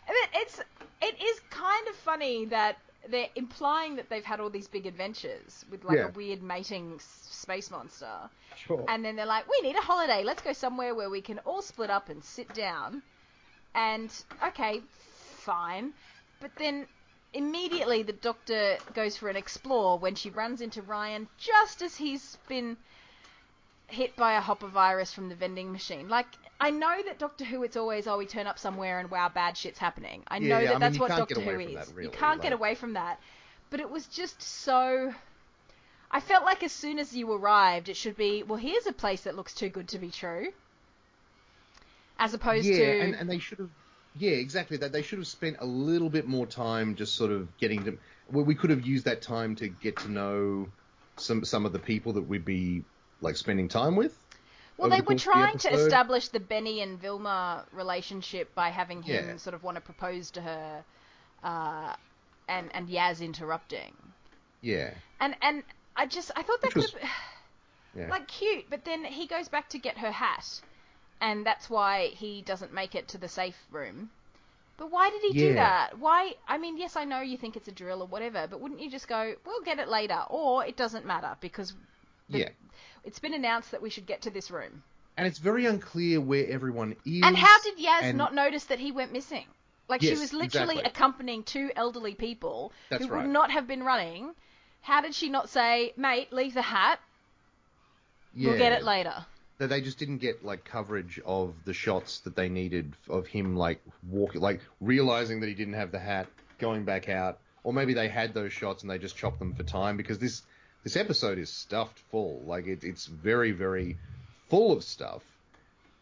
Speaker 1: mean, it's it is kind of funny that they're implying that they've had all these big adventures with like
Speaker 2: Yeah.
Speaker 1: a weird mating s- space monster.
Speaker 2: Sure.
Speaker 1: And then they're like, we need a holiday. Let's go somewhere where we can all split up and sit down. And, okay, fine. But then immediately the doctor goes for an explore when she runs into Ryan just as he's been hit by a hopper virus from the vending machine. Like, I know that Doctor Who, it's always, oh, we turn up somewhere and wow, bad shit's happening. I
Speaker 2: Yeah,
Speaker 1: know
Speaker 2: yeah,
Speaker 1: that
Speaker 2: I mean,
Speaker 1: that's
Speaker 2: you
Speaker 1: what Doctor
Speaker 2: get away
Speaker 1: Who
Speaker 2: from
Speaker 1: is.
Speaker 2: that, really,
Speaker 1: you can't get away from that. But it was just so. I felt like as soon as you arrived, it should be, well, here's a place that looks too good to be true. As opposed
Speaker 2: yeah,
Speaker 1: to.
Speaker 2: and, and they should have. Yeah, exactly. That they should have spent a little bit more time just sort of getting to. Well, we could have used that time to get to know some some of the people that we'd be like spending time with.
Speaker 1: Well, they
Speaker 2: the
Speaker 1: were
Speaker 2: of the
Speaker 1: trying to establish the Benny and Vilma relationship by having him
Speaker 2: Yeah.
Speaker 1: sort of want to propose to her, uh, and and Yaz interrupting.
Speaker 2: Yeah,
Speaker 1: And and I just I thought that could
Speaker 2: was-
Speaker 1: have
Speaker 2: yeah.
Speaker 1: like cute, but then he goes back to get her hat, and that's why he doesn't make it to the safe room. But why did he do that? Why? I mean, yes, I know you think it's a drill or whatever, but wouldn't you just go, "We'll get it later," or it doesn't matter because the-
Speaker 2: yeah.
Speaker 1: it's been announced that we should get to this room.
Speaker 2: And it's very unclear where everyone is.
Speaker 1: And how did Yaz
Speaker 2: and-
Speaker 1: not notice that he went missing? Like she was literally
Speaker 2: exactly.
Speaker 1: accompanying two elderly people
Speaker 2: That's
Speaker 1: who
Speaker 2: right.
Speaker 1: would not have been running. How did she not say, "Mate, leave the hat. We'll get it later."
Speaker 2: that they just didn't get like coverage of the shots that they needed of him like walking like realizing that he didn't have the hat going back out or maybe they had those shots and they just chopped them for time because this this episode is stuffed full like it, it's very very full of stuff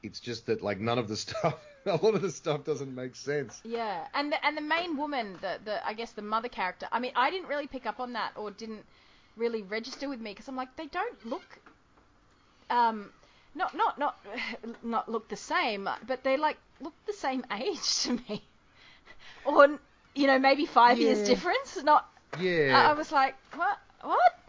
Speaker 2: it's just that like none of the stuff a lot of the stuff doesn't make sense
Speaker 1: Yeah, and the, and the main woman, the the I guess the mother character. I mean, I didn't really pick up on that or didn't really register with me because I'm like they don't look um not not not not look the same, but they like look the same age to me, or you know maybe five years difference. Not
Speaker 2: Yeah.
Speaker 1: I I was like what what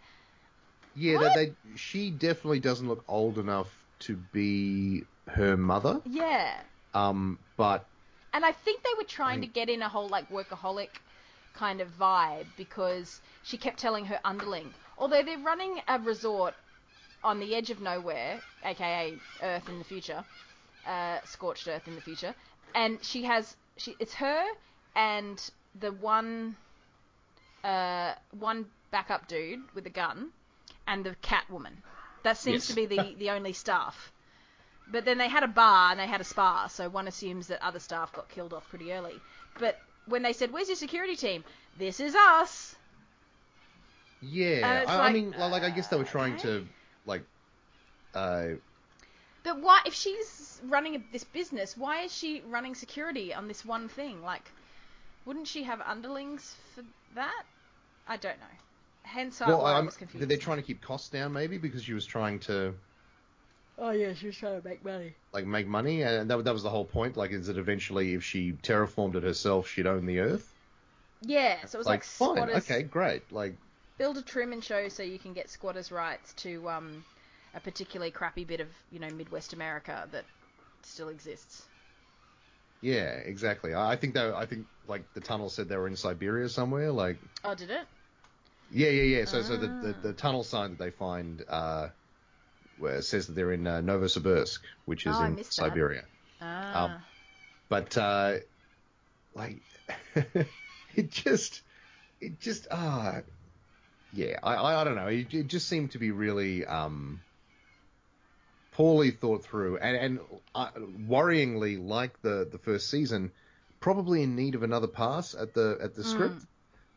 Speaker 2: Yeah,
Speaker 1: What?
Speaker 2: they, they, she definitely doesn't look old enough to be her mother.
Speaker 1: yeah.
Speaker 2: Um, but
Speaker 1: And I think they were trying
Speaker 2: I-
Speaker 1: to get in a whole like workaholic kind of vibe because she kept telling her underling, although they're running a resort on the edge of nowhere, aka Earth in the future, uh, scorched Earth in the future, and she has she it's her and the one uh, one backup dude with a gun and the cat woman. That seems
Speaker 2: Yes.
Speaker 1: to be the, the only staff. But then they had a bar and they had a spa, so one assumes that other staff got killed off pretty early. But when they said, "Where's your security team?" This is us.
Speaker 2: yeah, I, I
Speaker 1: like,
Speaker 2: mean, like, I guess they were trying
Speaker 1: okay.
Speaker 2: to, like, uh,
Speaker 1: But why, if she's running this business, why is she running security on this one thing? Like, wouldn't she have underlings for that? I don't know. Hence,
Speaker 2: well,
Speaker 1: why I
Speaker 2: I'm,
Speaker 1: was confused.
Speaker 2: Did they're trying to keep costs down, maybe because she was trying to
Speaker 1: Oh yeah, she was trying to make money.
Speaker 2: like make money, and that, that was the whole point. Like, is that eventually, if she terraformed it herself, she'd own the Earth?
Speaker 1: Yeah, so it was like,
Speaker 2: like, fine,
Speaker 1: squatters.
Speaker 2: okay, great. Like,
Speaker 1: build a Truman show so you can get squatters' rights to um, a particularly crappy bit of you know Midwest America that still exists.
Speaker 2: yeah, exactly. I, I think they, I think like the tunnel said they were in Siberia somewhere. Like,
Speaker 1: Oh, did it?
Speaker 2: Yeah, yeah, yeah. So, so the, the
Speaker 1: Ah.
Speaker 2: the tunnel sign that they find uh, where it says that they're in uh, Novosibirsk, which is
Speaker 1: Oh,
Speaker 2: in
Speaker 1: missed that.
Speaker 2: Siberia.
Speaker 1: Ah.
Speaker 2: but uh, like it just it just ah yeah I, I don't know it, it just seemed to be really um poorly thought through and and uh, worryingly like the the first season probably in need of another pass at the at the script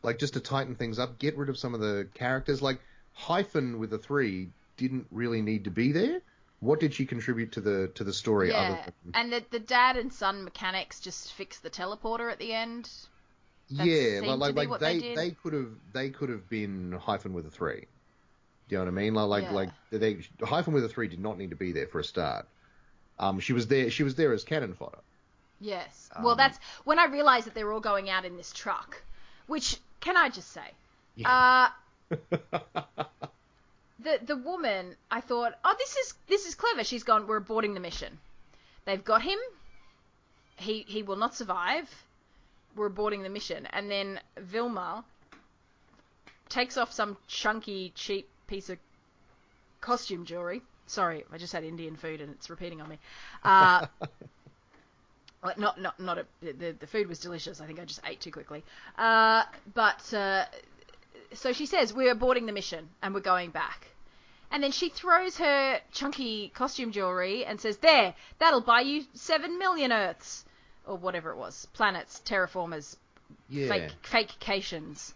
Speaker 2: like just to tighten things up get rid of some of the characters like hyphen with the three didn't really need to be there what did she contribute to the to the story
Speaker 1: yeah,
Speaker 2: other than
Speaker 1: and the the dad and son mechanics just fixed the teleporter at the end. That
Speaker 2: yeah, like like, they
Speaker 1: they
Speaker 2: they, could have they could have been hyphen with a three. Do you know what I mean? Like like
Speaker 1: Yeah.
Speaker 2: like they hyphen with a three did not need to be there for a start. Um, she was there. She was there as cannon fodder.
Speaker 1: Yes. well,
Speaker 2: Um,
Speaker 1: that's when I realized that they were all going out in this truck. Which can I just say?
Speaker 2: Yeah.
Speaker 1: Uh, the the woman, I thought, oh, this is this is clever. She's gone. We're aborting the mission. They've got him. He he will not survive. We're aborting the mission. And then Vilma takes off some chunky, cheap piece of costume jewelry. Sorry, I just had Indian food and it's repeating on me. Uh, well, not not not a, the the food was delicious. I think I just ate too quickly. Uh, but uh, so she says we're aborting the mission and we're going back. And then she throws her chunky costume jewelry and says, "There, that'll buy you seven million Earths, or whatever it was, planets, terraformers,
Speaker 2: Yeah.
Speaker 1: fake fakecations."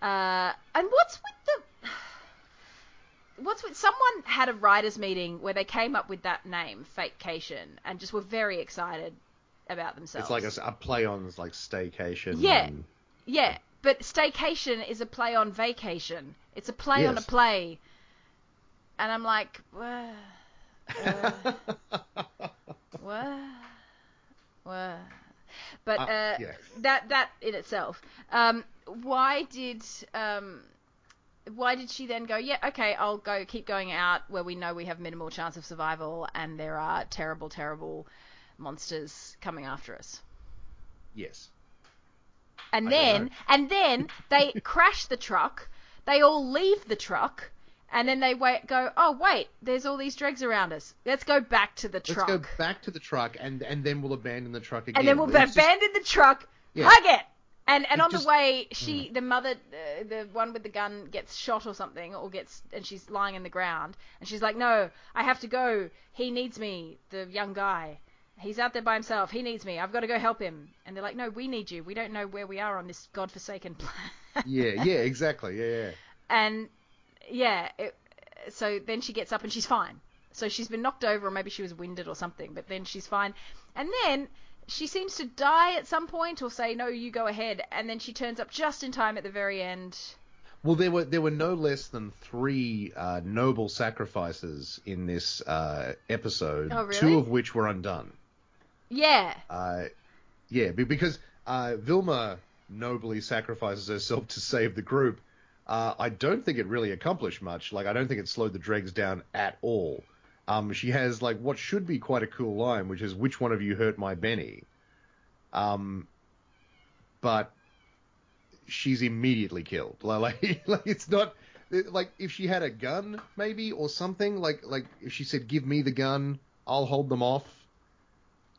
Speaker 1: Uh, and what's with the what's with someone had a writers meeting where they came up with that name, fakecation, and just were very excited about themselves.
Speaker 2: It's like a play on like staycation.
Speaker 1: Yeah.
Speaker 2: and-
Speaker 1: Yeah, but staycation is a play on vacation. It's a play on a play. And I'm like, what? Uh, what? What? But
Speaker 2: Uh,
Speaker 1: uh,
Speaker 2: yeah.
Speaker 1: that that in itself. Um, why did um, why did she then go? Yeah, okay, I'll go keep going out where we know we have minimal chance of survival, and there are terrible, terrible monsters coming after us.
Speaker 2: yes.
Speaker 1: And
Speaker 2: I
Speaker 1: then and then they crash the truck. They all leave the truck, and then they wait. Go. Oh wait, there's all these dregs around us. Let's go back to the truck.
Speaker 2: Let's go back to the truck and and then we'll abandon the truck again.
Speaker 1: and then we'll
Speaker 2: It's just-
Speaker 1: abandon the truck.
Speaker 2: Yeah.
Speaker 1: Hug it. And and
Speaker 2: It
Speaker 1: on
Speaker 2: just-
Speaker 1: the way, she the mother, uh, the one with the gun, gets shot or something, or gets and she's lying in the ground, and she's like, "No, I have to go. He needs me." The young guy. He's out there by himself. He needs me. I've got to go help him. And they're like, no, we need you. We don't know where we are on this godforsaken planet.
Speaker 2: Yeah, yeah, exactly. Yeah, yeah.
Speaker 1: and yeah, it, so then she gets up and she's fine. So she's been knocked over, or maybe she was winded or something, but then she's fine. And then she seems to die at some point, or say, no, you go ahead. And then she turns up just in time at the very end.
Speaker 2: Well, there were there were no less than three uh, noble sacrifices in this uh, episode.
Speaker 1: Oh, really?
Speaker 2: Two of which were undone.
Speaker 1: Yeah.
Speaker 2: Uh, yeah, because uh, Vilma nobly sacrifices herself to save the group. Uh, I don't think it really accomplished much. Like, I don't think it slowed the dregs down at all. Um, she has like what should be quite a cool line, which is "Which one of you hurt my Benny?" Um, but she's immediately killed. Like, like it's not like if she had a gun maybe or something. Like, like if she said, "Give me the gun, I'll hold them off."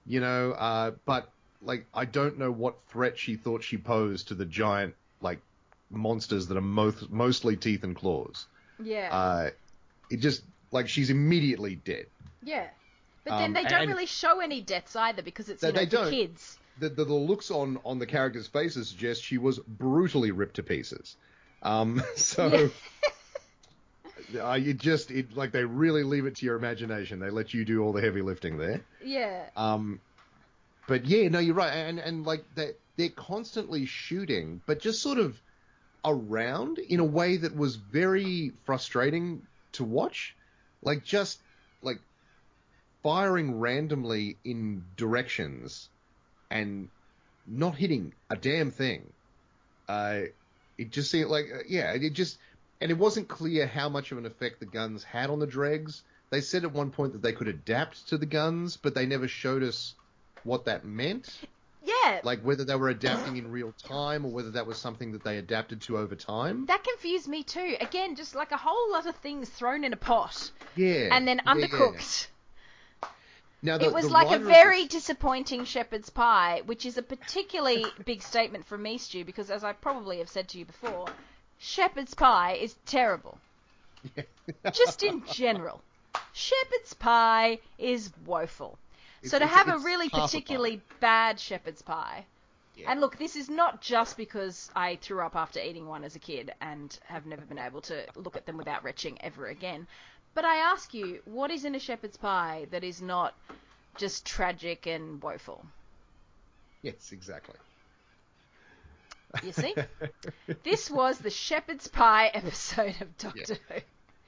Speaker 2: You know, uh, but like I don't know what threat she thought she posed to the giant like monsters that are most, mostly teeth and claws.
Speaker 1: Yeah.
Speaker 2: Uh, it just like she's immediately dead.
Speaker 1: yeah. But then
Speaker 2: um,
Speaker 1: they don't
Speaker 2: and-
Speaker 1: really show any deaths either because it's
Speaker 2: They-
Speaker 1: you know
Speaker 2: they
Speaker 1: for kids.
Speaker 2: The, the, the looks on, on the characters' faces suggest she was brutally ripped to pieces. Um, so uh, you just it like they really leave it to your imagination. They let you do all the heavy lifting there.
Speaker 1: Yeah.
Speaker 2: Um, but yeah, no, you're right, and and like they they're constantly shooting, but just sort of around in a way that was very frustrating to watch. Like just like firing randomly in directions and not hitting a damn thing. Uh, it just seemed like uh, yeah, it just and it wasn't clear how much of an effect the guns had on the dregs. They said at one point that they could adapt to the guns, but they never showed us what that meant.
Speaker 1: Yeah.
Speaker 2: Like whether they were adapting in real time or whether that was something that they adapted to over time.
Speaker 1: that confused me too. Again, just like a whole lot of things thrown in a pot
Speaker 2: Yeah.
Speaker 1: and then
Speaker 2: yeah, yeah.
Speaker 1: undercooked.
Speaker 2: Now, the,
Speaker 1: it was
Speaker 2: the
Speaker 1: like a very
Speaker 2: this-
Speaker 1: disappointing shepherd's pie, which is a particularly big statement from me, Stu, because as I probably have said to you before, shepherd's pie is terrible. Just in general. Shepherd's pie is woeful. so to have a really
Speaker 2: half a
Speaker 1: particularly bad shepherd's pie.
Speaker 2: Yeah.
Speaker 1: And look, this is not just because I threw up after eating one as a kid and have never been able to look at them without retching ever again. But I ask you, what is in a shepherd's pie that is not just tragic and woeful?
Speaker 2: Yes, exactly.
Speaker 1: You see? this was the shepherd's pie episode of Doctor Who.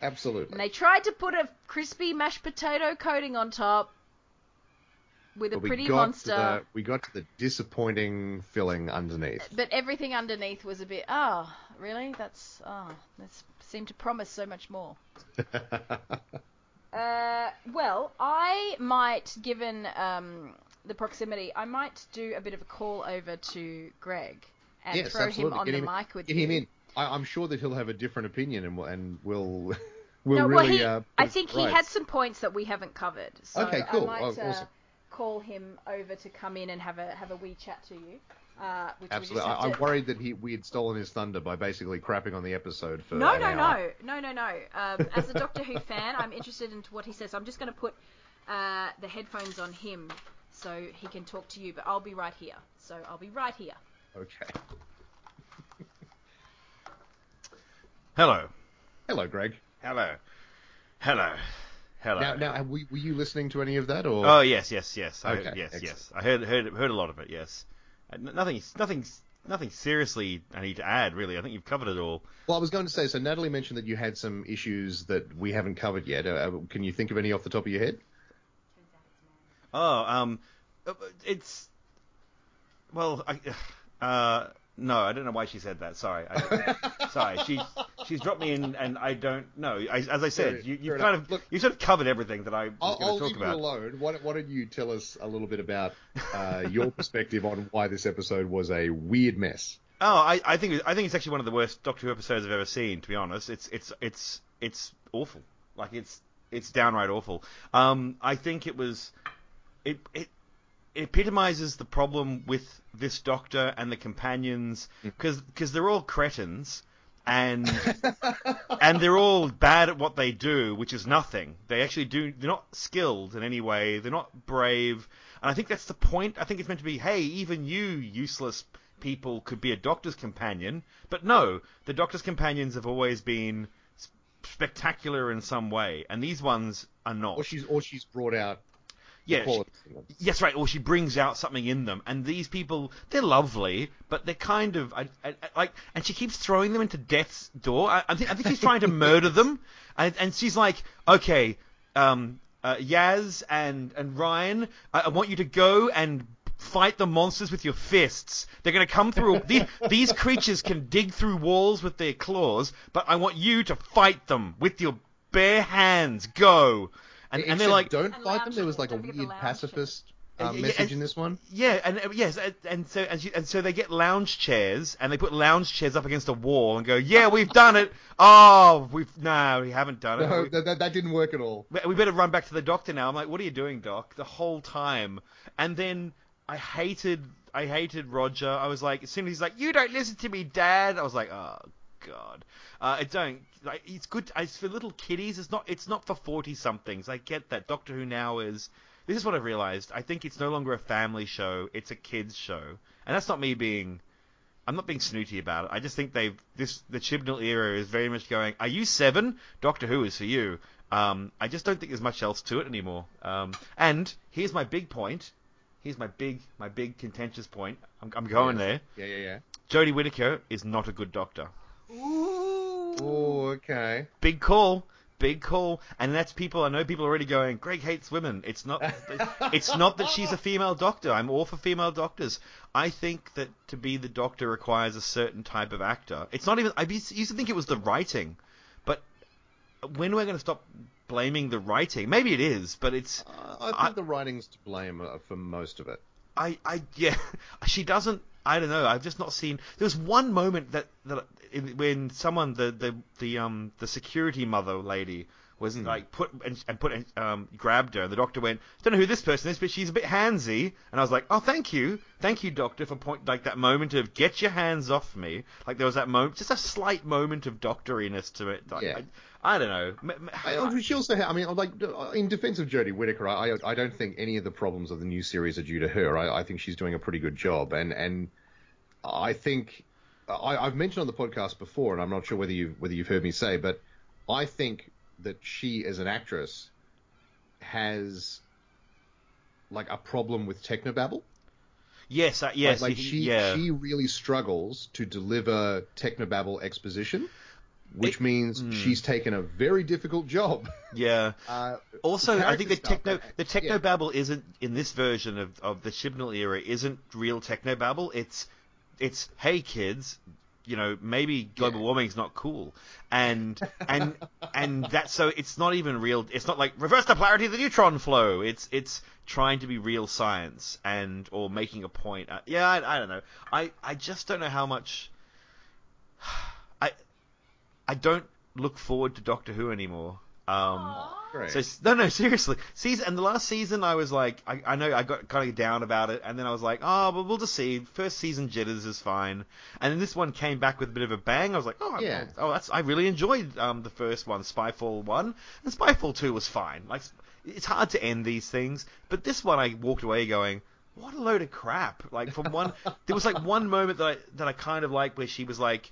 Speaker 2: Absolutely.
Speaker 1: And they tried to put a crispy mashed potato coating on top with a
Speaker 2: But we
Speaker 1: pretty monster.
Speaker 2: The, we got to the disappointing filling underneath.
Speaker 1: But everything underneath was a bit, oh, really? That's, oh, that seemed to promise so much more. Uh, well, I might, given um, the proximity, I might do a bit of a call over to Greg and
Speaker 2: yes,
Speaker 1: throw him
Speaker 2: absolutely.
Speaker 1: on
Speaker 2: get
Speaker 1: the
Speaker 2: him,
Speaker 1: mic with
Speaker 2: get
Speaker 1: you.
Speaker 2: him in. I, I'm sure that he'll have a different opinion and, and will will
Speaker 1: no,
Speaker 2: really.
Speaker 1: well, he,
Speaker 2: uh,
Speaker 1: I think he had some points that we haven't covered. So
Speaker 2: Okay, cool.
Speaker 1: I might
Speaker 2: Oh,
Speaker 1: uh, call him over to come in and have a have a wee chat to you. Uh, which
Speaker 2: Absolutely. I,
Speaker 1: to...
Speaker 2: worried that he we had stolen his thunder by basically crapping on the episode for
Speaker 1: No, no, no, no, no, no. Um, as a Doctor Who fan, I'm interested in what he says. I'm just going to put uh, the headphones on him so he can talk to you. But I'll be right here. So I'll be right here.
Speaker 2: Okay.
Speaker 3: Hello.
Speaker 2: Hello, Greg.
Speaker 3: Hello. Hello. Hello.
Speaker 2: Now, now, were you listening to any of that, or?
Speaker 3: Oh yes, yes, yes. I,
Speaker 2: Okay,
Speaker 3: yes,
Speaker 2: excellent.
Speaker 3: yes. I heard heard heard a lot of it. Yes. Uh, n- Nothing, nothing, nothing seriously. I need to add. Really, I think you've covered it all.
Speaker 2: Well, I was going to say. So Natalie mentioned that you had some issues that we haven't covered yet. Uh, can you think of any off the top of your head?
Speaker 3: Oh, um, uh, it's well, I, uh, no, I don't know why she said that. Sorry, I, sorry. She she's dropped me in, and I don't know. I, as I said, you, you've
Speaker 2: enough.
Speaker 3: kind of
Speaker 2: Look-
Speaker 3: you sort of covered everything that I was
Speaker 2: I'll,
Speaker 3: going to talk
Speaker 2: leave
Speaker 3: about.
Speaker 2: you alone. Why, don't- why don't you tell us a little bit about uh, your perspective on why this episode was a weird mess?
Speaker 3: Oh, I, I think I think it's actually one of the worst Doctor Who episodes I've ever seen. To be honest, it's it's it's it's awful. Like it's it's downright awful. Um, I think it was it it epitomizes the problem with this Doctor and the companions mm. because they're all cretins and and they're all bad at what they do, which is nothing. They actually do. They're not skilled in any way. They're not brave. And I think that's the point. I think it's meant to be, hey, even you useless people could be a doctor's companion. But no, the doctor's companions have always been spectacular in some way, and these ones are not.
Speaker 2: Or she's or she's brought out
Speaker 3: yeah, she- Yes, right. Or she brings out something in them, and these people, they're lovely, but they're kind of I, I, I- like, and she keeps throwing them into death's door. I, I think I think she's trying to murder them, and, and she's like, okay, um, uh, Yaz and and Ryan, I, I want you to go and fight the monsters with your fists. They're going to come through. these, these creatures can dig through walls with their claws, but I want you to fight them with your bare hands. Go. And, and they're like,
Speaker 2: don't fight them. There was like a
Speaker 1: don't forget the
Speaker 2: weird pacifist
Speaker 3: Yeah,
Speaker 2: uh,
Speaker 3: yeah,
Speaker 2: message
Speaker 3: and-
Speaker 2: in this one.
Speaker 3: Yeah, and uh, yes, and, and so and, she, and so they get lounge chairs, and they put lounge chairs up against a wall, and go, "Yeah, we've done it. Oh, we've no, we haven't done it.
Speaker 2: No,
Speaker 3: We-
Speaker 2: that, that, that didn't work at all.
Speaker 3: we, we better run back to the doctor now." I'm like, "What are you doing, doc?" The whole time, and then I hated, I hated Roger. I was like, as soon as he's like, "You don't listen to me, Dad," I was like, "Oh God." Uh, I don't like. It's good. It's for little kiddies. It's not. It's not for forty somethings. I get that. Doctor Who now is. This is what I've realized. I think it's no longer a family show. It's a kids show, and that's not me being. I'm not being snooty about it. I just think they've this the Chibnall era is very much going. Are you seven? Doctor Who is for you. Um, I just don't think there's much else to it anymore. Um, and here's my big point. Here's my big my big contentious point. I'm, I'm going there.
Speaker 2: Yeah, yeah, yeah.
Speaker 3: Jodie Whittaker is not a good doctor.
Speaker 1: Ooh.
Speaker 2: Oh, okay.
Speaker 3: Big call. Big call, and that's people. I know people are already going. Greg hates women. It's not. it's not that she's a female doctor. I'm all for female doctors. I think that to be the doctor requires a certain type of actor. It's not even. I used to think it was the writing, but when are we're going to stop blaming the writing? Maybe it is, but it's.
Speaker 2: Uh, I think
Speaker 3: I-
Speaker 2: the writing's to blame uh, for most of it.
Speaker 3: I, I, yeah, she doesn't. I don't know. I've just not seen. There was one moment that that when someone the the the um the security mother lady was like put and, and put um grabbed her. and The doctor went, don't know who this person is, but she's a bit handsy. And I was like, oh, thank you, thank you, doctor, for point like that moment of get your hands off me. Like there was that moment, just a slight moment of doctoriness to it. Like,
Speaker 2: Yeah.
Speaker 3: I, I don't know. M- m-
Speaker 2: I, she also, ha- I mean, like in defense of Jodie Whittaker, I, I don't think any of the problems of the new series are due to her. I, I think she's doing a pretty good job, and and I think I, I've mentioned on the podcast before, and I'm not sure whether you whether you've heard me say, but I think that she as an actress has like a problem with technobabble.
Speaker 3: yes, uh, yes,
Speaker 2: like, like she
Speaker 3: yeah.
Speaker 2: she really struggles to deliver technobabble exposition, which
Speaker 3: It-
Speaker 2: means
Speaker 3: Hmm.
Speaker 2: she's taken a very difficult job.
Speaker 3: yeah.
Speaker 2: Uh,
Speaker 3: Also, I think the
Speaker 2: stuff,
Speaker 3: techno the
Speaker 2: yeah.
Speaker 3: techno babble isn't in this version of, of the Chibnall era isn't real techno babble. It's it's hey kids, you know maybe global
Speaker 2: Yeah.
Speaker 3: warming's not cool, and and and that's so it's not even real. It's not like reverse the polarity of the neutron flow. It's it's trying to be real science and or making a point. Uh, yeah, I, I don't know. I I just don't know how much. I I don't look forward to Doctor Who anymore. Um,
Speaker 2: Great.
Speaker 3: so no, no, seriously. Season and the last season, I was like, I, I know I got kind of down about it, and then I was like, oh, but we'll just see. First season jitters is fine, and then this one came back with a bit of a bang. I was like, oh,
Speaker 2: Yeah.
Speaker 3: oh, that's I really enjoyed um the first one, Spyfall one, and Spyfall two was fine. Like, it's hard to end these things, but this one I walked away going. What a load of crap! Like from one, there was like one moment that I that I kind of liked where she was like,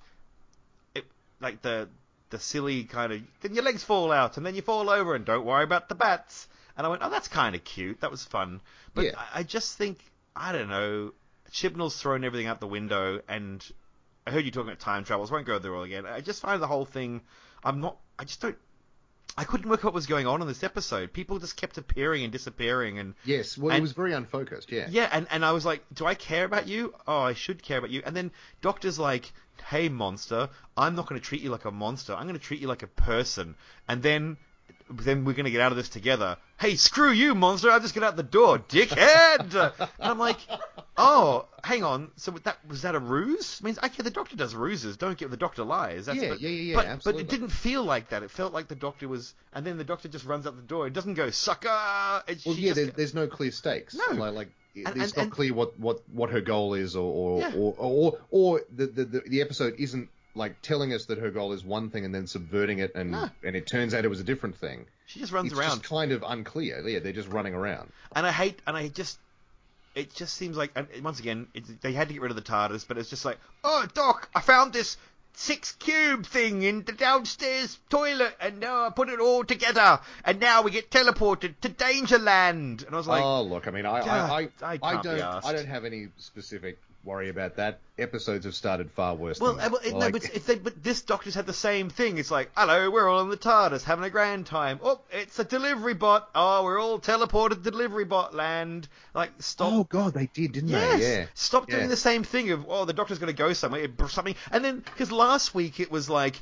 Speaker 3: it, like the the silly kind of then your legs fall out and then you fall over and don't worry about the bats. And I went, oh, that's kind of cute. That was fun. But
Speaker 2: Yeah.
Speaker 3: I, I just think I don't know. Chibnall's thrown everything out the window, and I heard you talking about time travels. Won't go there all again. I just find the whole thing. I'm not. I just don't. I couldn't work out what was going on in this episode. People just kept appearing and disappearing, and
Speaker 2: yes, well,
Speaker 3: and-
Speaker 2: it was very unfocused. Yeah.
Speaker 3: yeah, and, and I was like, do I care about you? Oh, I should care about you. And then Doctor's like, hey, monster, I'm not going to treat you like a monster. I'm going to treat you like a person. And then then we're going to get out of this together. Hey, screw you, monster. I'll just get out the door, dickhead. and I'm like, oh, hang on. So that was that a ruse? I mean, okay, the Doctor does ruses. Don't get the Doctor lies. That's,
Speaker 2: Yeah,
Speaker 3: but,
Speaker 2: yeah, yeah, yeah,
Speaker 3: But,
Speaker 2: absolutely.
Speaker 3: but it didn't feel like that. It felt like the Doctor was, and then the Doctor just runs out the door. It doesn't go sucker. It,
Speaker 2: Well, yeah,
Speaker 3: just
Speaker 2: there, there's no clear stakes.
Speaker 3: No.
Speaker 2: Like, like it's
Speaker 3: And-
Speaker 2: not
Speaker 3: and-
Speaker 2: clear what, what, what her goal is, or or,
Speaker 3: Yeah.
Speaker 2: or, or or the the the episode isn't like telling us that her goal is one thing and then subverting it, and and it turns out it was a different thing.
Speaker 3: she just runs
Speaker 2: It's
Speaker 3: around.
Speaker 2: just kind of unclear. Yeah, they're just running around.
Speaker 3: And I hate, and I just, it just seems like, and once again, it, they had to get rid of the TARDIS, but it's just like, oh, Doc, I found this six cube thing in the downstairs toilet, and now I put it all together, and now we get teleported to Dangerland. And I was like,
Speaker 2: oh look, I mean, I,
Speaker 3: God,
Speaker 2: I, I,
Speaker 3: I
Speaker 2: I don't. I don't have any specific worry about that. Episodes have started far worse.
Speaker 3: Well,
Speaker 2: than
Speaker 3: uh, well, it- no, but, they, but this doctor's had the same thing. It's like, hello, we're all in the TARDIS having a grand time. Oh, it's a delivery bot. Oh, we're all teleported to delivery bot land. Like, stop.
Speaker 2: oh god, they did, didn't
Speaker 3: Yes.
Speaker 2: they? Yeah.
Speaker 3: Stop doing
Speaker 2: Yeah.
Speaker 3: the same thing of oh the doctor's going to go somewhere something, and then because last week it was like,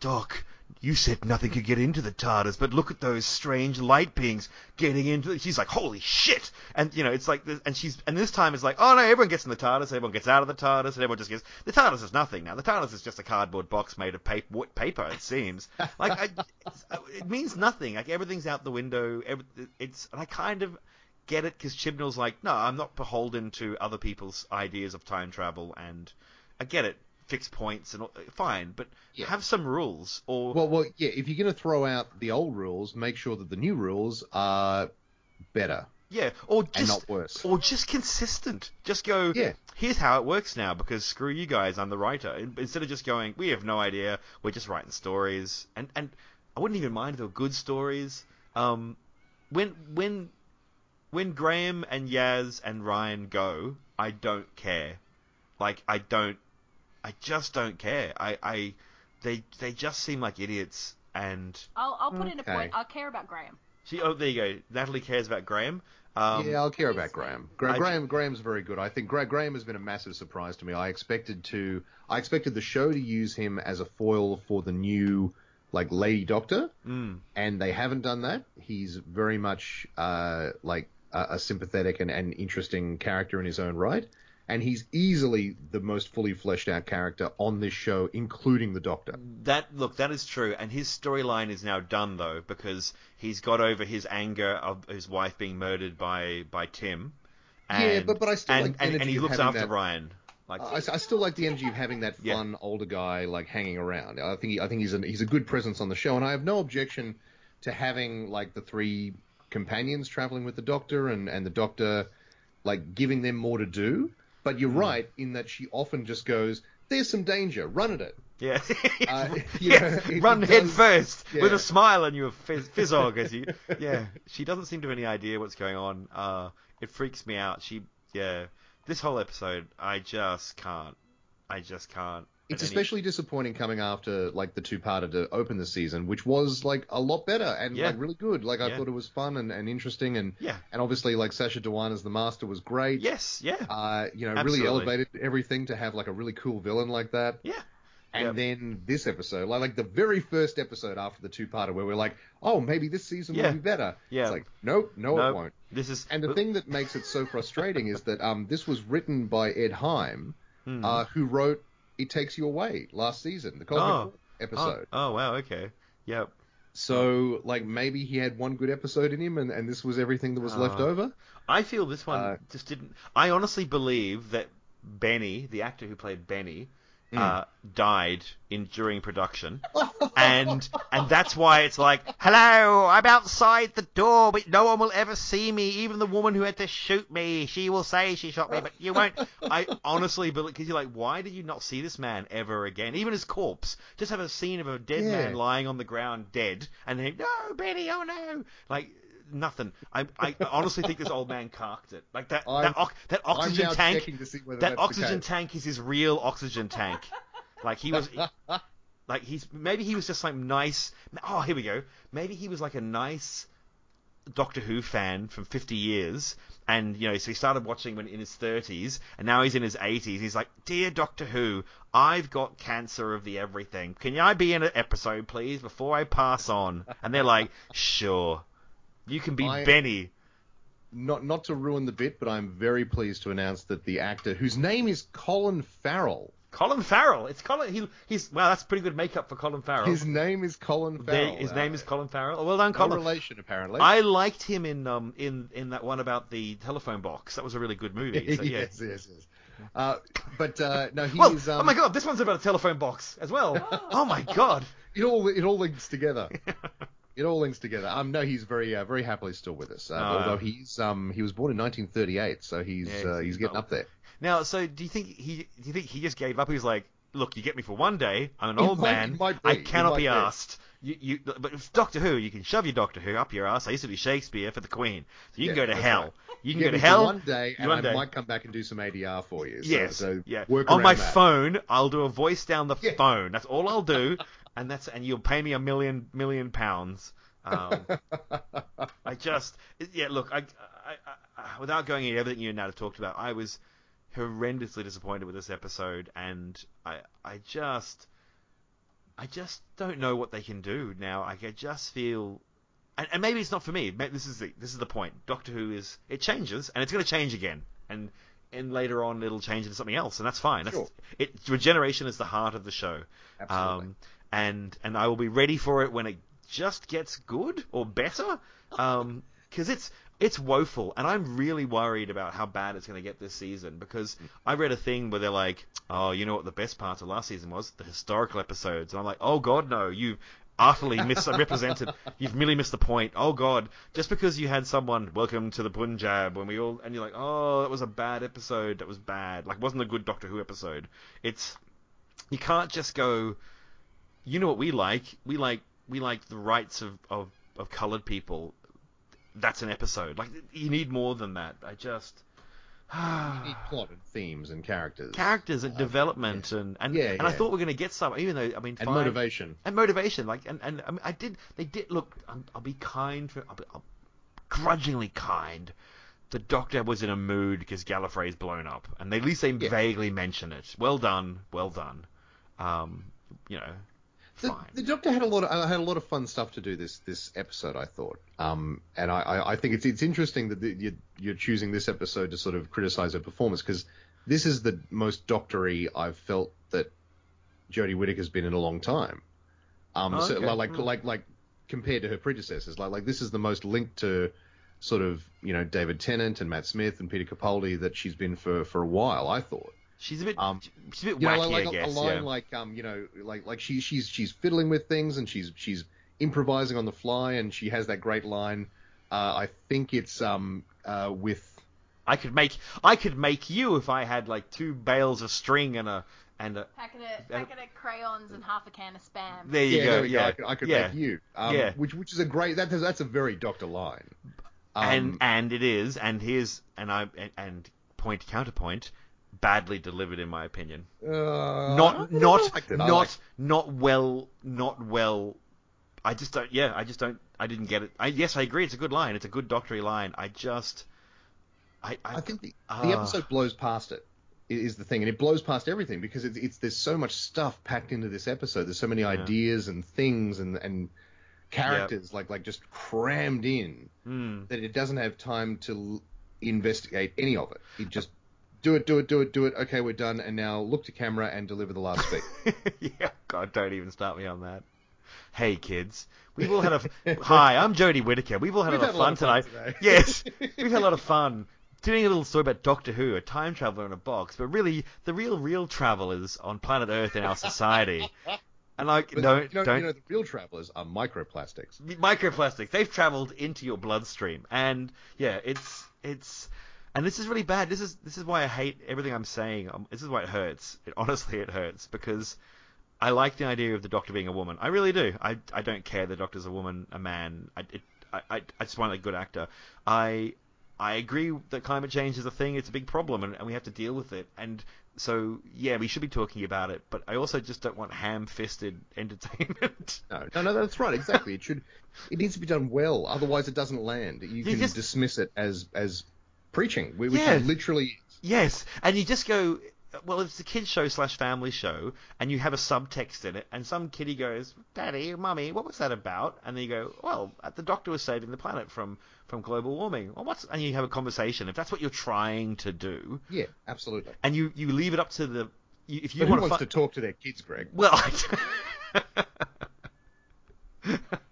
Speaker 3: Doc, you said nothing could get into the TARDIS, but look at those strange light beings getting into. it. She's like, holy shit, and you know it's like, this, and she's and this time it's like, oh no, everyone gets in the TARDIS, everyone gets out of the TARDIS, and everyone just gets the TARDIS is nothing now. The TARDIS is just a cardboard box made of paper, paper it seems. Like I, it means nothing. Like everything's out the window. Every, it's and I kind of get it because Chibnall's like, no, I'm not beholden to other people's ideas of time travel, and I get it, fixed points and all, fine, but
Speaker 2: Yeah.
Speaker 3: have some rules or
Speaker 2: Well, well, yeah. If you're going to throw out the old rules, make sure that the new rules are better
Speaker 3: yeah, or
Speaker 2: and
Speaker 3: just
Speaker 2: not worse.
Speaker 3: or just consistent. Just go,
Speaker 2: Yeah.
Speaker 3: here's how it works now because screw you guys, I'm the writer. Instead of just going, we have no idea, we're just writing stories, and and I wouldn't even mind if they were good stories. Um, when when when Graham and Yaz and Ryan go, I don't care. Like I don't, I just don't care. I I they they just seem like idiots and.
Speaker 1: I'll, I'll put in a point. I care about Graham.
Speaker 3: She, oh, there you go. Natalie cares about Graham. Um,
Speaker 2: yeah, I'll care about. Graham. Gra-
Speaker 3: I-
Speaker 2: Graham. Graham's very good. I think Gra- Graham has been a massive surprise to me. I expected to. I expected the show to use him as a foil for the new, like Lady Doctor,
Speaker 3: mm,
Speaker 2: and they haven't done that. He's very much uh, like a, a sympathetic and, and interesting character in his own right, and he's easily the most fully fleshed out character on this show, including the Doctor.
Speaker 3: that look, that is true, and his storyline is now done though because he's got over his anger of his wife being murdered by by Tim. And,
Speaker 2: Yeah, but- but I still
Speaker 3: and,
Speaker 2: like the
Speaker 3: and, and he looks after
Speaker 2: that-
Speaker 3: Ryan. Like
Speaker 2: I, I still like the energy of having that
Speaker 3: Yeah.
Speaker 2: fun older guy like hanging around. I think he, I think he's a he's a good presence on the show, and I have no objection to having like the three companions traveling with the Doctor and and the Doctor like giving them more to do. But you're
Speaker 3: Hmm.
Speaker 2: right in that she often just goes, "There's some danger, run at it."
Speaker 3: Yeah,
Speaker 2: Uh,
Speaker 3: yeah.
Speaker 2: know,
Speaker 3: run head
Speaker 2: does-
Speaker 3: first with a smile on your fizz- fizzog as you. Yeah, she doesn't seem to have any idea what's going on. Uh, it freaks me out. She, yeah, this whole episode, I just can't. I just can't.
Speaker 2: It's especially disappointing coming after like the two-parter to open the season, which was like a lot better and
Speaker 3: Yeah.
Speaker 2: like really good. Like I
Speaker 3: Yeah.
Speaker 2: thought it was fun and, and interesting, and
Speaker 3: Yeah.
Speaker 2: and obviously like Sacha Dhawan as the Master was great.
Speaker 3: Yes. Yeah.
Speaker 2: Uh, you know,
Speaker 3: Absolutely.
Speaker 2: really elevated everything to have like a really cool villain like that.
Speaker 3: yeah.
Speaker 2: And
Speaker 3: Yep.
Speaker 2: then this episode, like, like the very first episode after the two-parter, where we're like, oh, maybe this season
Speaker 3: Yeah.
Speaker 2: will be better.
Speaker 3: Yeah.
Speaker 2: It's like, nope, no,
Speaker 3: Nope.
Speaker 2: it won't.
Speaker 3: This is
Speaker 2: And the thing that makes it so frustrating is that um, this was written by Ed Hime, uh, who wrote "It Takes You Away" last season, the Cosmic
Speaker 3: Oh.
Speaker 2: Episode.
Speaker 3: Oh, oh wow. Okay. Yep.
Speaker 2: So, like, maybe he had one good episode in him, and, and this was everything that was left
Speaker 3: Oh.
Speaker 2: over.
Speaker 3: I feel this one
Speaker 2: Uh,
Speaker 3: just didn't. I honestly believe that Benny, the actor who played Benny,
Speaker 2: Hmm.
Speaker 3: uh, died in during production, and and that's why it's like, hello, I'm outside the door, but no one will ever see me. Even the woman who had to shoot me, she will say she shot me, but you won't. I honestly believe because you're like, why did you not see this man ever again? Even his corpse, just have a scene of a dead
Speaker 2: Yeah.
Speaker 3: man lying on the ground dead, and then no, Benny, oh no, like. Nothing. I, I honestly think this old man carked it. Like that,
Speaker 2: I'm-
Speaker 3: that, ox- that oxygen tank.
Speaker 2: checking to see whether
Speaker 3: That oxygen tank is his real oxygen tank. Like he was, like he's maybe he was just like nice. Oh, here we go. Maybe he was like a nice Doctor Who fan from 50 years, and you know, so he started watching when in his 30s, and now he's in his 80s. He's like, "Dear Doctor Who, I've got cancer of the everything. Can I be in an episode, please, before I pass on?" And they're like, "Sure, you can be
Speaker 2: I-
Speaker 3: Benny."
Speaker 2: Not not to ruin the bit, but I'm very pleased to announce that the actor, whose name is Colin Farrell,
Speaker 3: Colin Farrell. It's Colin. He, he's wow. That's pretty good makeup for Colin Farrell.
Speaker 2: his name is Colin Farrell.
Speaker 3: his
Speaker 2: Uh,
Speaker 3: name is Colin Farrell. Oh, well done,
Speaker 2: no
Speaker 3: Colin.
Speaker 2: relation apparently.
Speaker 3: I liked him in um in in that one about the telephone box. That was a really good movie. So, yeah.
Speaker 2: yes, yes, yes. Uh, but uh, no, he
Speaker 3: Well,
Speaker 2: is. Um,
Speaker 3: oh my god, this one's about a telephone box as well. oh my god.
Speaker 2: It all it all links together. it all links together. Um, no, he's very uh, very happily still with us. Uh,
Speaker 3: Oh,
Speaker 2: although he's um he was born in 1938, so he's
Speaker 3: Yeah,
Speaker 2: uh,
Speaker 3: he's-
Speaker 2: he's getting up there.
Speaker 3: Now, so do you think he do you think he just gave up? He was like, look, you get me for one day. I'm an
Speaker 2: It
Speaker 3: old
Speaker 2: might-
Speaker 3: man.
Speaker 2: might
Speaker 3: I cannot be
Speaker 2: be.
Speaker 3: asked. You, you, but if Doctor Who, you can shove your Doctor Who up your ass. I used to be Shakespeare for the Queen, so you can go to hell.
Speaker 2: right.
Speaker 3: You can
Speaker 2: Get
Speaker 3: go to hell.
Speaker 2: one day, and
Speaker 3: one
Speaker 2: I
Speaker 3: day.
Speaker 2: might come back and do some ADR for you. So,
Speaker 3: Yes.
Speaker 2: so
Speaker 3: yeah.
Speaker 2: work
Speaker 3: On my
Speaker 2: that.
Speaker 3: phone, I'll do a voice down the
Speaker 2: Yeah.
Speaker 3: phone. That's all I'll do, and that's and you'll pay me a million million pounds. Um, I just yeah. Look, I, I, I, without going into everything you and Nat have talked about, I was horrendously disappointed with this episode, and I I just I just don't know what they can do now. I just feel. And, and maybe it's not for me. This is the this is the point. Doctor Who is it changes and it's going to change again, and and later on it'll change into something else, and that's fine. That's,
Speaker 2: Sure.
Speaker 3: It regeneration is the heart of the show.
Speaker 2: Absolutely.
Speaker 3: Um, and and I will be ready for it when it just gets good or better. Um, because it's it's woeful, and I'm really worried about how bad it's going to get this season. Because I read a thing where they're like, "Oh, you know what the best part of last season was? The historical episodes." And I'm like, "Oh God, no! You utterly misrepresented. You've merely missed the point. Oh God, just because you had someone welcome to the Punjab when we all and you're like, oh, that was a bad episode. That was bad. Like, wasn't a good Doctor Who episode. It's you can't just go. You know what we like? We like we like the rights of of, of coloured people. That's an episode. Like you need more than that. I just.
Speaker 2: You need plot and themes and characters.
Speaker 3: Characters and development and and,
Speaker 2: Yeah,
Speaker 3: and I thought we are going to get some, even though I mean,
Speaker 2: and
Speaker 3: fine,
Speaker 2: motivation.
Speaker 3: and motivation. Like, and and I, mean, I did. They did look. I'm, I'll be kind. For, I'll be, I'll, grudgingly kind. The Doctor was in a mood because Gallifrey's blown up, and they, at least they
Speaker 2: Yeah.
Speaker 3: vaguely mention it. Well done, well done. Um, you know,
Speaker 2: The,
Speaker 3: fine.
Speaker 2: the Doctor had a lot of uh, had a lot of fun stuff to do this this episode. I thought, um, and I, I, I think it's it's interesting that the, you're, you're choosing this episode to sort of criticize her performance because this is the most doctory I've felt that Jodie Whittaker's been in a long time. Um, so
Speaker 3: Okay.
Speaker 2: like
Speaker 3: Hmm.
Speaker 2: like like compared to her predecessors, like like this is the most linked to sort of you know David Tennant and Matt Smith and Peter Capaldi that she's been for for a while. I thought.
Speaker 3: She's a bit,
Speaker 2: um,
Speaker 3: she's a bit
Speaker 2: you know, like, like
Speaker 3: I
Speaker 2: a-
Speaker 3: guess.
Speaker 2: a line
Speaker 3: yeah.
Speaker 2: like um, you know, like like she she's she's fiddling with things and she's she's improvising on the fly and she has that great line. Uh, I think it's um uh with
Speaker 3: I could make, I could make you if I had like two bales of string and a and a.
Speaker 1: Packet of, packet of crayons and half a can of spam.
Speaker 3: There you
Speaker 2: yeah,
Speaker 3: go.
Speaker 2: there we
Speaker 3: yeah,
Speaker 2: go. I could, I could
Speaker 3: yeah.
Speaker 2: make you. Um,
Speaker 3: Yeah.
Speaker 2: Which which is a great that that's a very Doctor line. Um,
Speaker 3: and and it is, and here's and I and, and point counterpoint, badly delivered in my opinion.
Speaker 2: uh,
Speaker 3: Not not. Not
Speaker 2: liked
Speaker 3: not well not well. I just don't. Yeah, I just don't. I didn't get it. I, yes, I agree. It's a good line. It's a good doctory line. I just. I I,
Speaker 2: I think the,
Speaker 3: Ah.
Speaker 2: the episode blows past it is the thing, and it blows past everything because it's, it's there's so much stuff packed into this episode. There's so many ideas and things and and characters like like just crammed in
Speaker 3: Hmm.
Speaker 2: that it doesn't have time to l- investigate any of it. It just do it, do it, do it, do it. Okay, we're done, and now look to camera and deliver the last speech.
Speaker 3: yeah, God, don't even start me on that. Hey kids, we've all had a f- hi. I'm Jodie Whittaker. We've all had,
Speaker 2: We've
Speaker 3: a
Speaker 2: had
Speaker 3: lot
Speaker 2: a
Speaker 3: of
Speaker 2: lot
Speaker 3: fun
Speaker 2: of fun
Speaker 3: tonight.
Speaker 2: today.
Speaker 3: yes, we've had a lot of fun doing a little story about Doctor Who, a time traveler in a box. But really, the real, real travelers on planet Earth in our society. And like,
Speaker 2: But
Speaker 3: don't,
Speaker 2: you know,
Speaker 3: don't
Speaker 2: you know, the real travelers are microplastics.
Speaker 3: microplastics. They've traveled into your bloodstream, and yeah, it's it's, and this is really bad. This is this is why I hate everything I'm saying. Um, this is why it hurts. It, honestly, it hurts because I like the idea of the Doctor being a woman. I really do. I I don't care the Doctor's a woman, a man. I it, I I I just want a good actor. I I agree that climate change is a thing. It's a big problem, and, and we have to deal with it. And so, yeah, we should be talking about it. But I also just don't want ham-fisted entertainment.
Speaker 2: No, no, no, that's right. Exactly. It should. It needs to be done well. Otherwise, it doesn't land. You can
Speaker 3: just-
Speaker 2: dismiss it as as preaching, which
Speaker 3: Yeah.
Speaker 2: it literally.
Speaker 3: Yes, and you just go, well, it's a kids show slash family show, and you have a subtext in it, and some kiddie goes, "Daddy, mummy, what was that about?" And then you go, "Well, the doctor was saving the planet from from global warming." Well, what's? And you have a conversation. If that's what you're trying to do,
Speaker 2: Yeah, absolutely.
Speaker 3: and you you leave it up to the, you, if you
Speaker 2: But who
Speaker 3: want
Speaker 2: wants
Speaker 3: to,
Speaker 2: to talk to their kids, Greg?
Speaker 3: well,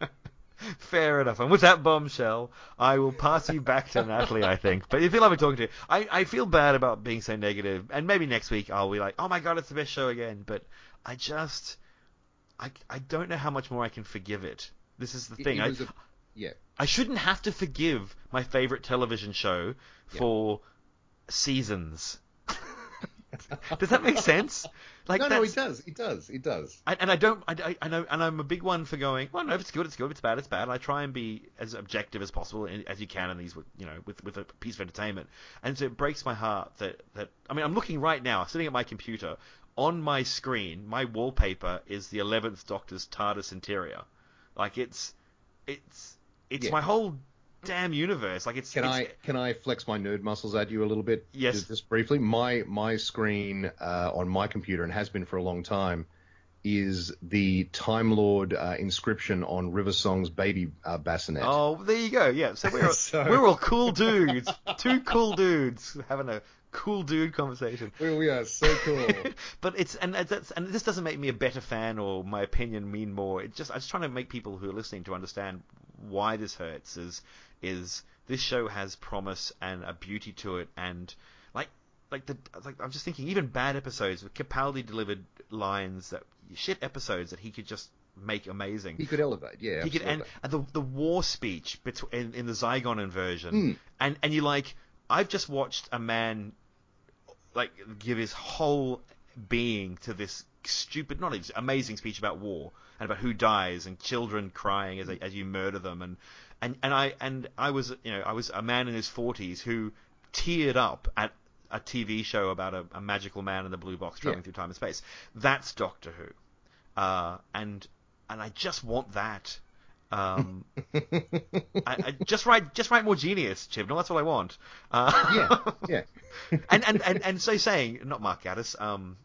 Speaker 3: Fair enough. And with that bombshell, I will pass you back to Natalie, I think. But if you love me talking to you, I, I feel bad about being so negative. And maybe next week I'll be like, oh my god, it's the best show again. But I just, I, I don't know how much more I can forgive it. This is the
Speaker 2: It-
Speaker 3: thing.
Speaker 2: it
Speaker 3: I,
Speaker 2: was yeah,
Speaker 3: I shouldn't have to forgive my favorite television show
Speaker 2: Yeah.
Speaker 3: for seasons. Does that make sense? Like
Speaker 2: no, no, he does. it does. it does.
Speaker 3: I, and I don't, I, I, I know, and I'm a big one for going. Well, no, if it's good, it's good. If it's bad, it's bad. And I try and be as objective as possible, as you can in these, you know, with with a piece of entertainment. And so it breaks my heart that that I mean, I'm looking right now, sitting at my computer, on my screen, my wallpaper is the Eleventh Doctor's TARDIS interior. Like it's, it's, it's
Speaker 2: Yeah.
Speaker 3: my whole damn universe. Like it's.
Speaker 2: Can
Speaker 3: it's,
Speaker 2: I can I flex my nerd muscles at you a little bit?
Speaker 3: Yes.
Speaker 2: Just, briefly. My my screen uh, on my computer and has been for a long time is the Time Lord uh, inscription on River Song's baby uh, bassinet.
Speaker 3: Oh, there you go. Yeah. So we're
Speaker 2: So-
Speaker 3: we're all cool dudes. Two cool dudes having a cool dude conversation.
Speaker 2: We, we are so cool.
Speaker 3: but it's and that's and this doesn't make me a better fan or my opinion mean more. It just I'm just trying to make people who are listening to understand why this hurts. Is is this show has promise and a beauty to it and like like the like I'm just thinking even bad episodes with Capaldi delivered lines that shit episodes that he could just make amazing.
Speaker 2: he could elevate. Yeah,
Speaker 3: He could, and, and the the war speech between in, in the Zygon inversion,
Speaker 2: Hmm.
Speaker 3: and and you like, I've just watched a man like give his whole being to this stupid, not amazing speech about war and about who dies and children crying as as you murder them, and and and I and I was you know I was a man in his forties who teared up at a TV show about a, a magical man in the blue box traveling
Speaker 2: Yeah.
Speaker 3: through time and space. That's Doctor Who, uh, and and I just want that. Um, I, I just write just write more genius, Chibnall. That's what I want. Uh,
Speaker 2: yeah, yeah.
Speaker 3: and, and, and, and so saying, not Mark Gatiss, um,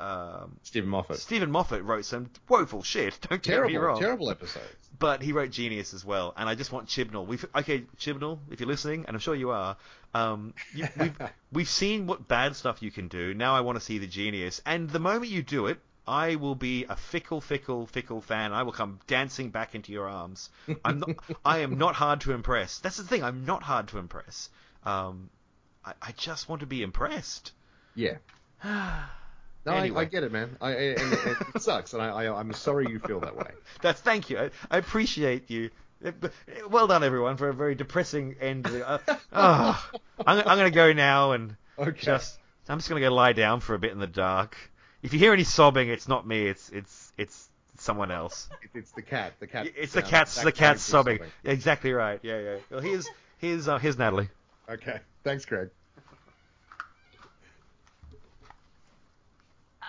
Speaker 3: um,
Speaker 2: Steven Moffat.
Speaker 3: Steven Moffat wrote some woeful shit. Don't get me wrong.
Speaker 2: terrible episodes.
Speaker 3: But he wrote Genius as well, and I just want Chibnall. We've okay, Chibnall, if you're listening, and I'm sure you are. Um, you, we've we've seen what bad stuff you can do. Now I want to see the genius, and the moment you do it, I will be a fickle, fickle, fickle fan. I will come dancing back into your arms. I'm not. I am not hard to impress. That's the thing. I'm not hard to impress. Um, I, I just want to be impressed.
Speaker 2: Yeah. No,
Speaker 3: Anyway.
Speaker 2: I, I get it, man. I, it, it sucks, and I, I, I'm sorry you feel that way.
Speaker 3: That's thank you. I, I appreciate you. Well done, everyone, for a very depressing end. Uh, oh, I'm, I'm going to go now and
Speaker 2: Okay.
Speaker 3: just. I'm just going to go lie down for a bit in the dark. If you hear any sobbing, it's not me. It's it's it's someone else.
Speaker 2: It, it's the cat. The cat.
Speaker 3: It's the cat's the cat's
Speaker 2: character's
Speaker 3: sobbing. Exactly right. Yeah yeah. Well, here's here's uh, here's Natalie.
Speaker 2: Okay. Thanks, Greg.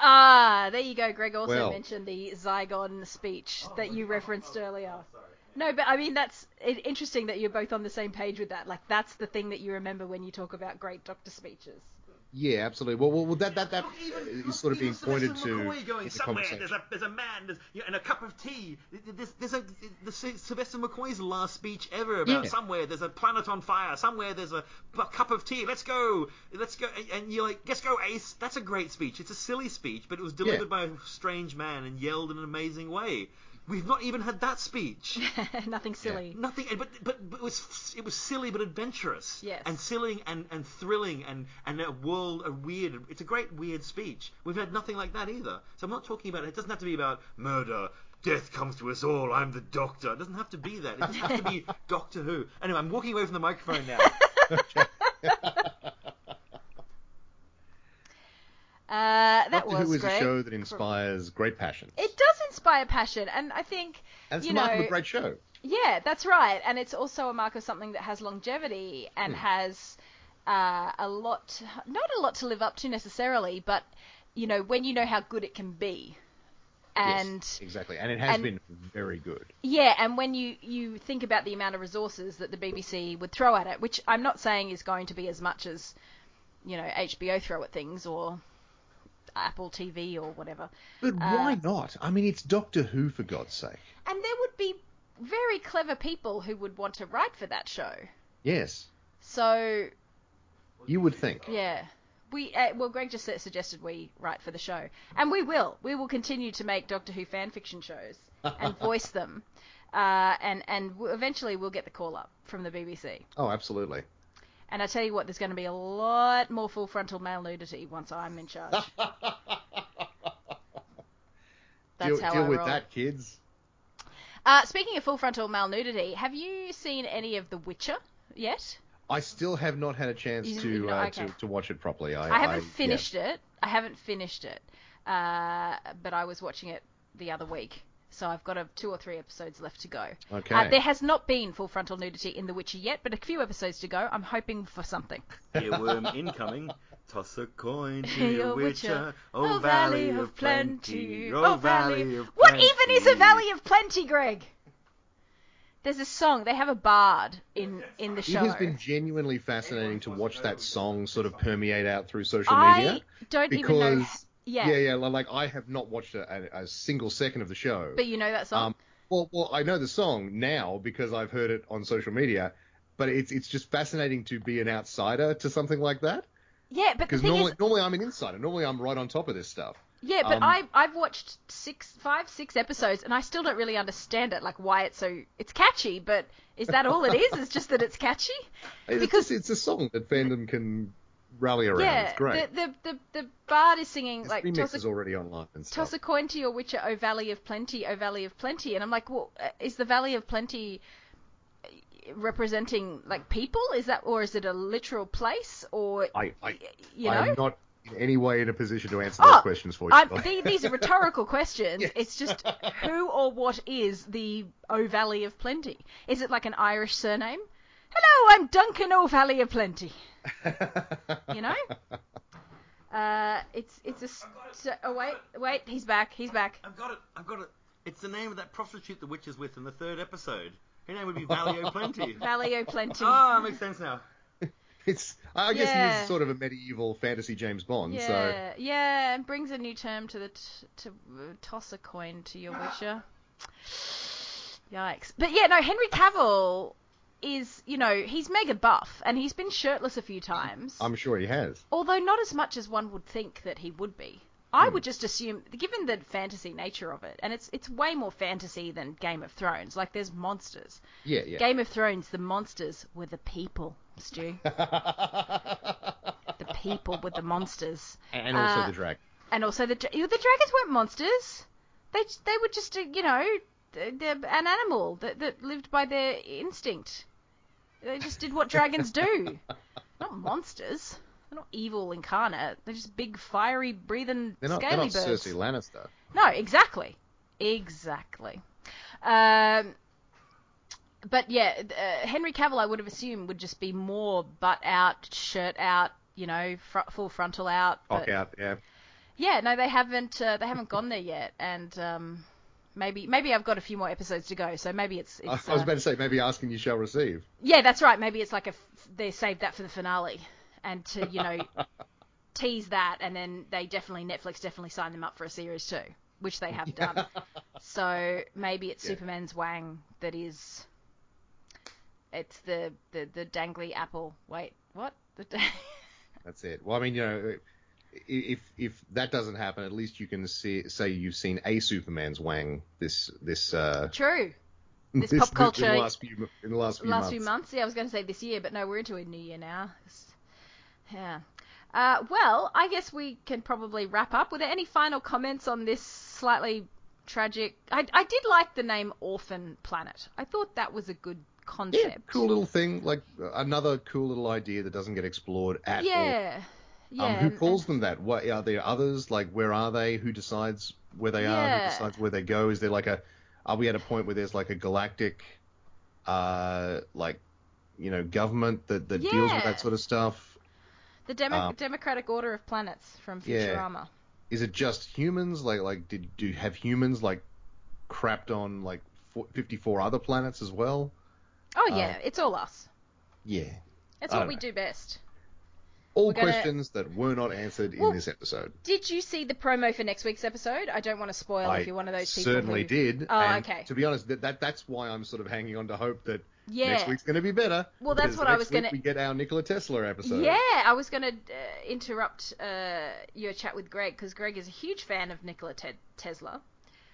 Speaker 1: Ah, there you go. Greg also
Speaker 2: Well.
Speaker 1: mentioned the Zygon speech that you referenced earlier. No, but I mean that's it, interesting that you're both on the same page with that. Like that's the thing that you remember when you talk about great doctor speeches.
Speaker 2: Yeah, absolutely. Well, well, well that that that is sort of being pointed to
Speaker 3: going
Speaker 2: in
Speaker 3: somewhere. There's a there's a man there's, you know, and a cup of tea. There's, there's a the Sylvester McCoy's last speech ever about
Speaker 2: Yeah.
Speaker 3: somewhere there's a planet on fire. Somewhere there's a, a cup of tea. Let's go. Let's go. And- And you're like, let's go, Ace. That's a great speech. It's a silly speech, but it was delivered by a strange man and yelled in an amazing way. We've not even had that speech.
Speaker 1: Nothing silly.
Speaker 3: Nothing, but, but but it was it was silly but adventurous.
Speaker 1: Yes.
Speaker 3: And silly and, and thrilling and and a world a weird. It's a great weird speech. We've had nothing like that either. So I'm not talking about it. Doesn't have to be about murder. Death comes to us all. I'm the Doctor. It doesn't have to be that. It doesn't have to be Doctor Who. Anyway, I'm walking away from the microphone now.
Speaker 1: Uh, that
Speaker 2: Doctor
Speaker 1: was
Speaker 2: Who is
Speaker 1: great.
Speaker 2: a show that inspires great passion.
Speaker 1: It does inspire passion, and I think
Speaker 2: And it's
Speaker 1: you
Speaker 2: the mark of
Speaker 1: know,
Speaker 2: a great show.
Speaker 1: Yeah, that's right. And it's also a mark of something that has longevity
Speaker 2: Hmm.
Speaker 1: and has uh, a lot, not a lot to live up to necessarily, but, you know, when you know how good it can be. And
Speaker 2: yes, exactly, and it has
Speaker 1: and-
Speaker 2: been very good.
Speaker 1: yeah, and when you, you think about the amount of resources that the BBC would throw at it, which I'm not saying is going to be as much as, you know, HBO throw at things or Apple TV or whatever.
Speaker 2: But why
Speaker 1: Uh,
Speaker 2: not? I mean, it's Doctor Who for God's sake.
Speaker 1: And there would be very clever people who would want to write for that show.
Speaker 2: Yes,
Speaker 1: So
Speaker 2: you would think.
Speaker 1: Yeah. We uh, well, Greg just suggested we write for the show, and we will. We will continue to make Doctor Who fan fiction shows and voice them, uh, and and eventually we'll get the call up from the BBC.
Speaker 2: Oh, absolutely.
Speaker 1: And I tell you what, there's going to be a lot more full frontal male nudity once I'm in charge. That's
Speaker 2: deal
Speaker 1: how
Speaker 2: deal
Speaker 1: I
Speaker 2: with
Speaker 1: roll.
Speaker 2: that, kids.
Speaker 1: Uh, speaking of full frontal male nudity, have you seen any of The Witcher yet?
Speaker 2: I still have not had a chance
Speaker 1: You-
Speaker 2: to,
Speaker 1: you know,
Speaker 2: uh,
Speaker 1: okay.
Speaker 2: to to watch it properly. I,
Speaker 1: I haven't
Speaker 2: yeah.
Speaker 1: finished it. I haven't finished it, uh, but I was watching it the other week, so I've got a, two or three episodes left to go.
Speaker 2: Okay.
Speaker 1: Uh, there has not been full frontal nudity in The Witcher yet, but a few episodes to go. I'm hoping for something.
Speaker 3: Earworm incoming. Toss a coin to
Speaker 1: Hey,
Speaker 3: your
Speaker 1: O
Speaker 3: witcher.
Speaker 1: Oh,
Speaker 3: Oh, Valley of Plenty.
Speaker 1: Oh, Valley.
Speaker 3: of
Speaker 1: What even is a Valley of Plenty, Greg? There's a song. They have a bard in in the show.
Speaker 2: It has been genuinely fascinating to watch that song sort of permeate out through social media.
Speaker 1: I don't even know. Yeah,
Speaker 2: yeah, yeah, like I have not watched a, a, single second of the show.
Speaker 1: but you know that song.
Speaker 2: Um, well, well, I know the song now because I've heard it on social media, but it's it's just fascinating to be an outsider to something like that.
Speaker 1: yeah, but
Speaker 2: Because normally,
Speaker 1: is,
Speaker 2: normally I'm an insider. Normally I'm right on top of this stuff.
Speaker 1: yeah, but
Speaker 2: um,
Speaker 1: I I've watched six, five, six episodes, and I still don't really understand it. Like why it's so it's catchy, but is that all it is? It's just that it's catchy.
Speaker 2: It's
Speaker 1: Because-
Speaker 2: just, it's a song that fandom can rally around.
Speaker 1: yeah,
Speaker 2: it's great.
Speaker 1: the, the the the bard is singing
Speaker 2: This
Speaker 1: like
Speaker 2: remix
Speaker 1: toss a
Speaker 2: is already online and stuff.
Speaker 1: Toss a coin to your Witcher, O Valley of Plenty, O Valley of Plenty. And I'm like, well, uh, is the Valley of Plenty representing like people? Is that, or is it a literal place? Or,
Speaker 2: I, I,
Speaker 1: you know?
Speaker 2: I'm not in any way in a position to answer
Speaker 1: Oh,
Speaker 2: those questions for you.
Speaker 1: The- these are rhetorical questions.
Speaker 2: Yes.
Speaker 1: It's just who or what is the O Valley of Plenty? Is it like an Irish surname? Hello, I'm Duncan O Valley of Plenty. You know? Uh, it's it's a. st- oh wait, wait, he's back. He's back.
Speaker 3: I've got it. I've got it. It's the name of that prostitute the witch is with in the third episode. Her name would be Valley O'Plenty.
Speaker 1: Valley O Plenty.
Speaker 3: Ah, makes sense now.
Speaker 2: it's, I guess he
Speaker 1: Yeah.
Speaker 2: is sort of a medieval fantasy James Bond. So
Speaker 1: Yeah, yeah, and brings a new term to the t- to uh, toss a coin to your Witcher. Yikes! But yeah, no, Henry Cavill is, you know, he's mega buff and he's been shirtless a few times.
Speaker 2: I'm sure he has.
Speaker 1: Although not as much as one would think that he would be. I would just assume, given the fantasy nature of it, and it's it's way more fantasy than Game of Thrones. Like there's monsters.
Speaker 2: Yeah, yeah.
Speaker 1: Game of Thrones, the monsters were the people, Stu. the people were the monsters.
Speaker 2: and also
Speaker 1: Uh,
Speaker 2: the dragon.
Speaker 1: and also the the dragons weren't monsters. They they were just you know they're an animal that that lived by their instinct. They just did what dragons do. Not monsters. They're not evil incarnate. They're just big fiery breathing
Speaker 2: They're not, they're
Speaker 1: scaly
Speaker 2: not
Speaker 1: birds.
Speaker 2: Cersei Lannister.
Speaker 1: No, exactly, exactly. Um, but yeah, uh, Henry Cavill, I would have assumed would just be more butt out, shirt out, you know, fr- full frontal out.
Speaker 2: Cock out, yeah.
Speaker 1: yeah, no, they haven't. Uh, they haven't gone there yet, and um, maybe maybe I've got a few more episodes to go. So maybe it's.
Speaker 2: I
Speaker 1: it's
Speaker 2: I was
Speaker 1: uh,
Speaker 2: about to say, maybe asking you shall receive.
Speaker 1: yeah, that's right. Maybe it's like a. f- They saved that for the finale, and to you know tease that, and then they definitely Netflix definitely signed them up for a series too, which they have done. so maybe it's
Speaker 2: Yeah.
Speaker 1: Superman's wang that is. It's the the the dangly apple. Wait, what? The da-
Speaker 2: That's it. Well, I mean, you know, if if that doesn't happen, at least you can see, say you've seen a Superman's wang this this uh
Speaker 1: True. This
Speaker 2: this-
Speaker 1: pop
Speaker 2: in the
Speaker 1: culture-
Speaker 2: last few in the last few
Speaker 1: last
Speaker 2: months.
Speaker 1: few months. Yeah, I was going to say this year, but no, we're into a new year now. It's- Yeah. Uh, well, I guess we can probably wrap up. Were there any final comments on this slightly tragic? I, I did like the name Orphan Planet. I thought that was a good concept.
Speaker 2: Yeah, cool little thing, like another cool little idea that doesn't get explored at all.
Speaker 1: Yeah. Yeah.
Speaker 2: um, who
Speaker 1: and-
Speaker 2: calls them that? What are there others? Like, where are they? Who decides where they are?
Speaker 1: Yeah.
Speaker 2: Who decides where they go? Is there like a? Are we at a point where there's like a galactic, uh, like, you know, government that that deals with that sort of stuff?
Speaker 1: the Demo-
Speaker 2: um,
Speaker 1: Democratic Order of Planets from
Speaker 2: Yeah.
Speaker 1: Futurama.
Speaker 2: Is it just humans? Like, like, did do have humans like crapped on like 54 other planets as well?
Speaker 1: Oh
Speaker 2: Uh,
Speaker 1: yeah, it's all us.
Speaker 2: Yeah.
Speaker 1: It's
Speaker 2: I
Speaker 1: what we
Speaker 2: know.
Speaker 1: do best.
Speaker 2: All
Speaker 1: gonna-
Speaker 2: questions that were not answered
Speaker 1: Well,
Speaker 2: in this episode.
Speaker 1: Did you see the promo for next week's episode? I don't want to spoil
Speaker 2: I
Speaker 1: if you're one of those people.
Speaker 2: certainly
Speaker 1: who...
Speaker 2: did.
Speaker 1: Oh, okay.
Speaker 2: To be honest, that, that that's why I'm sort of hanging on to hope that
Speaker 1: Yeah.
Speaker 2: next week's going to be better.
Speaker 1: Well, that's what I was gonna-
Speaker 2: We get our Nikola Tesla episode.
Speaker 1: Yeah, I was going to uh, interrupt uh, your chat with Greg because Greg is a huge fan of Nikola Te- Tesla.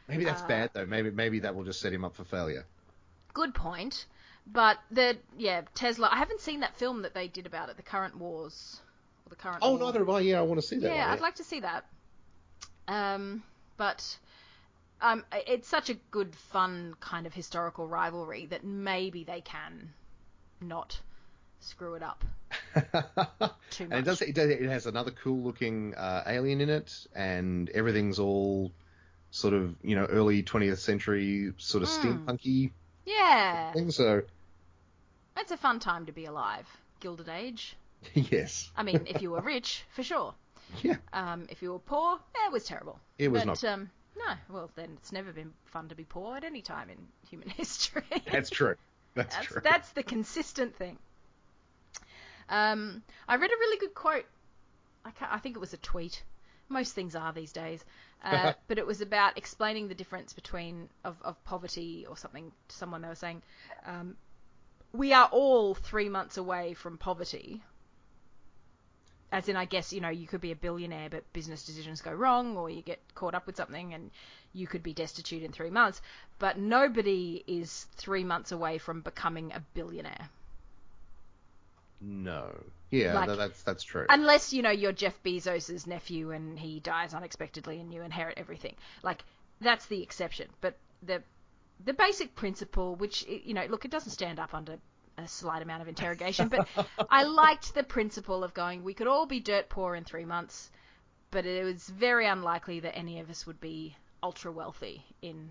Speaker 2: Maybe that's
Speaker 1: Uh,
Speaker 2: bad though. Maybe maybe that will just set him up for failure.
Speaker 1: Good point. But the yeah Tesla, I haven't seen that film that they did about it, the current wars the current.
Speaker 2: Oh,
Speaker 1: war.
Speaker 2: neither have I. Yeah, I want to see that.
Speaker 1: Yeah,
Speaker 2: one,
Speaker 1: I'd like to see that. Um, but um, it's such a good, fun kind of historical rivalry that maybe they can not screw it up. Too
Speaker 2: And it does. It, does, it has another cool looking uh, alien in it, and everything's all sort of you know early 20th century sort of
Speaker 1: Mm.
Speaker 2: steampunky
Speaker 1: Yeah,
Speaker 2: thing. So
Speaker 1: it's a fun time to be alive. Gilded Age.
Speaker 2: yes,
Speaker 1: I mean, if you were rich, for sure.
Speaker 2: yeah,
Speaker 1: Um, if you were poor, eh, it was terrible.
Speaker 2: it was
Speaker 1: but
Speaker 2: not.
Speaker 1: um, no, well then it's never been fun to be poor at any time in human history.
Speaker 2: That's true. That's,
Speaker 1: That's,
Speaker 2: true.
Speaker 1: that's the consistent thing. Um, I read a really good quote. I, can't, I think it was a tweet. Most things are these days. Uh, but it was about explaining the difference between of, of poverty or something to someone they were saying. Um, we are all three months away from poverty. As in, I guess, you know, you could be a billionaire, but business decisions go wrong, or you get caught up with something and you could be destitute in three months. But nobody is three months away from becoming a billionaire.
Speaker 2: No. Yeah,
Speaker 1: Like-
Speaker 2: tha- that's that's true.
Speaker 1: Unless, you know, you're Jeff Bezos' nephew and he dies unexpectedly and you inherit everything. Like, that's the exception. But the the basic principle, which, you know, look, it doesn't stand up under a slight amount of interrogation, but I liked the principle of going, we could all be dirt poor in three months, but it was very unlikely that any of us would be ultra wealthy in,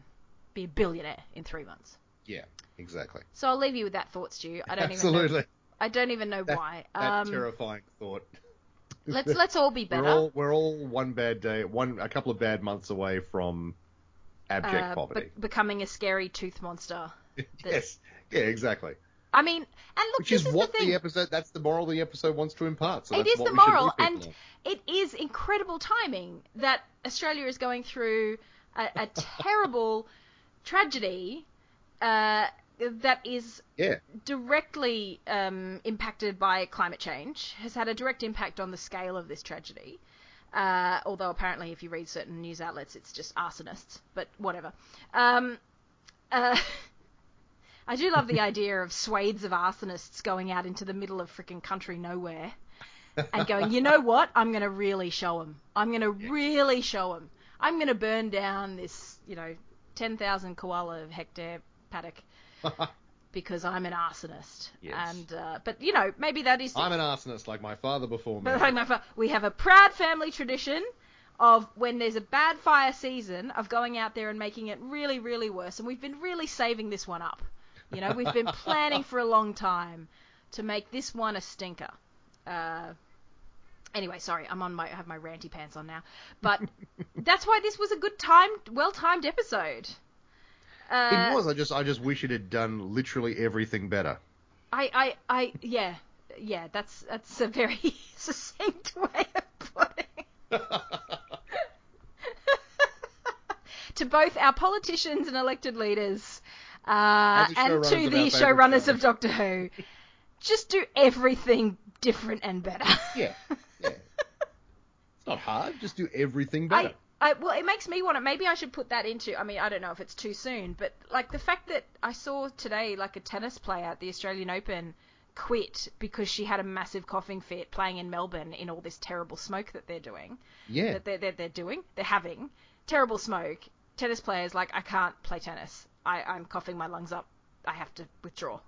Speaker 1: be a billionaire in three months.
Speaker 2: yeah, exactly.
Speaker 1: So I'll leave you with that thought, Stu. I don't even
Speaker 2: Absolutely.
Speaker 1: know. I don't even know
Speaker 2: That-
Speaker 1: why.
Speaker 2: That
Speaker 1: Um,
Speaker 2: terrifying thought.
Speaker 1: let's let's all be better.
Speaker 2: We're all we're all one bad day, one a couple of bad months away from abject
Speaker 1: uh,
Speaker 2: poverty.
Speaker 1: be- becoming a scary tooth monster.
Speaker 2: yes. Yeah, exactly.
Speaker 1: I mean, and look,
Speaker 2: Which
Speaker 1: this
Speaker 2: is
Speaker 1: is
Speaker 2: what
Speaker 1: the thing.
Speaker 2: episode. That's the moral the episode wants to impart. So
Speaker 1: It
Speaker 2: that's
Speaker 1: the moral, and
Speaker 2: on.
Speaker 1: it is incredible timing that Australia is going through a, a terrible tragedy uh, that is
Speaker 2: yeah,
Speaker 1: directly um, impacted by climate change, has had a direct impact on the scale of this tragedy. Uh, although apparently, if you read certain news outlets, it's just arsonists. But whatever. Um, uh, I do love the idea of swathes of arsonists going out into the middle of freaking country nowhere and going, you know what? I'm going to really show them. I'm going to really show them. I'm going to burn down this, you know, 10,000 koala hectare paddock because I'm an arsonist.
Speaker 2: Yes.
Speaker 1: And uh, but you know, maybe that is.
Speaker 2: I'm an arsonist like my father before me.
Speaker 1: But like my fa- we have a proud family tradition of when there's a bad fire season of going out there and making it really, really worse. And we've been really saving this one up. You know, we've been planning for a long time to make this one a stinker. Uh, anyway, sorry, I'm on my I have my ranty pants on now. But that's why this was a good time, well timed episode. Uh,
Speaker 2: it was. I just I just wish it had done literally everything better.
Speaker 1: I, I, I, yeah, yeah. That's that's a very succinct way of putting. it. to both our politicians and elected leaders, uh,
Speaker 2: And the
Speaker 1: and
Speaker 2: showrunners
Speaker 1: to the showrunners of Doctor Who, just do everything different and better.
Speaker 2: yeah, yeah. It's not hard. Just do everything better.
Speaker 1: I, I, well, it makes me want to. Maybe I should put that into. I mean, I don't know if it's too soon, but like the fact that I saw today, like a tennis player at the Australian Open quit because she had a massive coughing fit playing in Melbourne in all this terrible smoke that they're doing.
Speaker 2: yeah,
Speaker 1: That they're, they're, they're doing. They're having terrible smoke. Tennis players like I can't play tennis. I, I'm coughing my lungs up. I have to withdraw.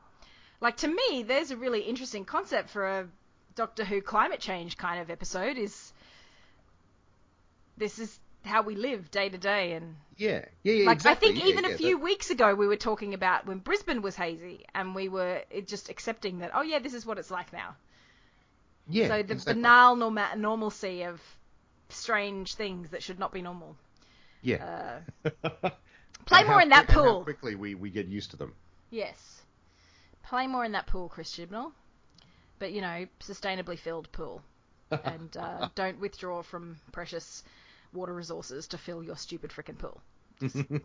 Speaker 1: Like to me, there's a really interesting concept for a Doctor Who climate change kind of episode. Is this is how we live day to day and
Speaker 2: yeah, yeah, yeah.
Speaker 1: like
Speaker 2: exactly.
Speaker 1: I think
Speaker 2: yeah,
Speaker 1: even
Speaker 2: yeah,
Speaker 1: a few
Speaker 2: that-
Speaker 1: weeks ago we were talking about when Brisbane was hazy and we were just accepting that oh yeah this is what it's like now.
Speaker 2: yeah,
Speaker 1: so the
Speaker 2: exactly.
Speaker 1: banal norma- normalcy of strange things that should not be normal.
Speaker 2: Yeah.
Speaker 1: Uh, play more in that
Speaker 2: quick- and how
Speaker 1: pool.
Speaker 2: quickly we, we get used to them.
Speaker 1: Yes. Play more in that pool, Chris Chibnall. But, you know, sustainably filled pool. and uh, don't withdraw from precious water resources to fill your stupid frickin' pool.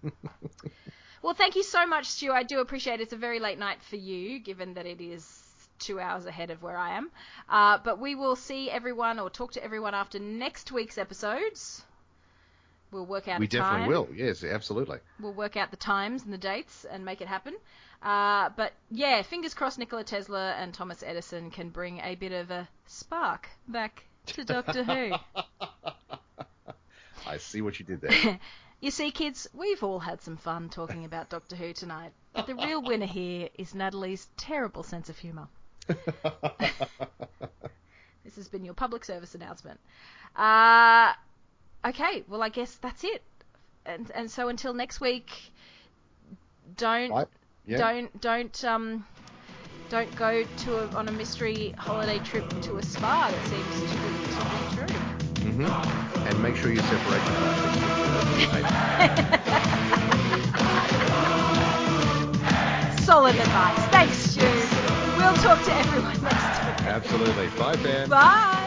Speaker 1: well, thank you so much, Stu. I do appreciate it. It's a very late night for you, given that it is two hours ahead of where I am. Uh, but we will see everyone or talk to everyone after next week's episodes. We'll work out
Speaker 2: we
Speaker 1: a time
Speaker 2: definitely will. Yes, absolutely.
Speaker 1: we'll work out the times and the dates and make it happen. Uh, but yeah, fingers crossed Nikola Tesla and Thomas Edison can bring a bit of a spark back to Doctor Who.
Speaker 2: I see what you did there.
Speaker 1: You see, kids, we've all had some fun talking about Doctor Who tonight. But the real winner here is Natalie's terrible sense of humour. This has been your public service announcement. Uh, okay, well, I guess that's it. And and so until next week, don't
Speaker 2: Right. Yeah.
Speaker 1: don't don't um don't go to a, on a mystery holiday trip to a spa that seems to be true.
Speaker 2: hmm And make sure you separate.
Speaker 1: Solid advice. Thanks, Stu. We'll talk to everyone next week.
Speaker 2: Absolutely. Bye, fans.
Speaker 1: Bye.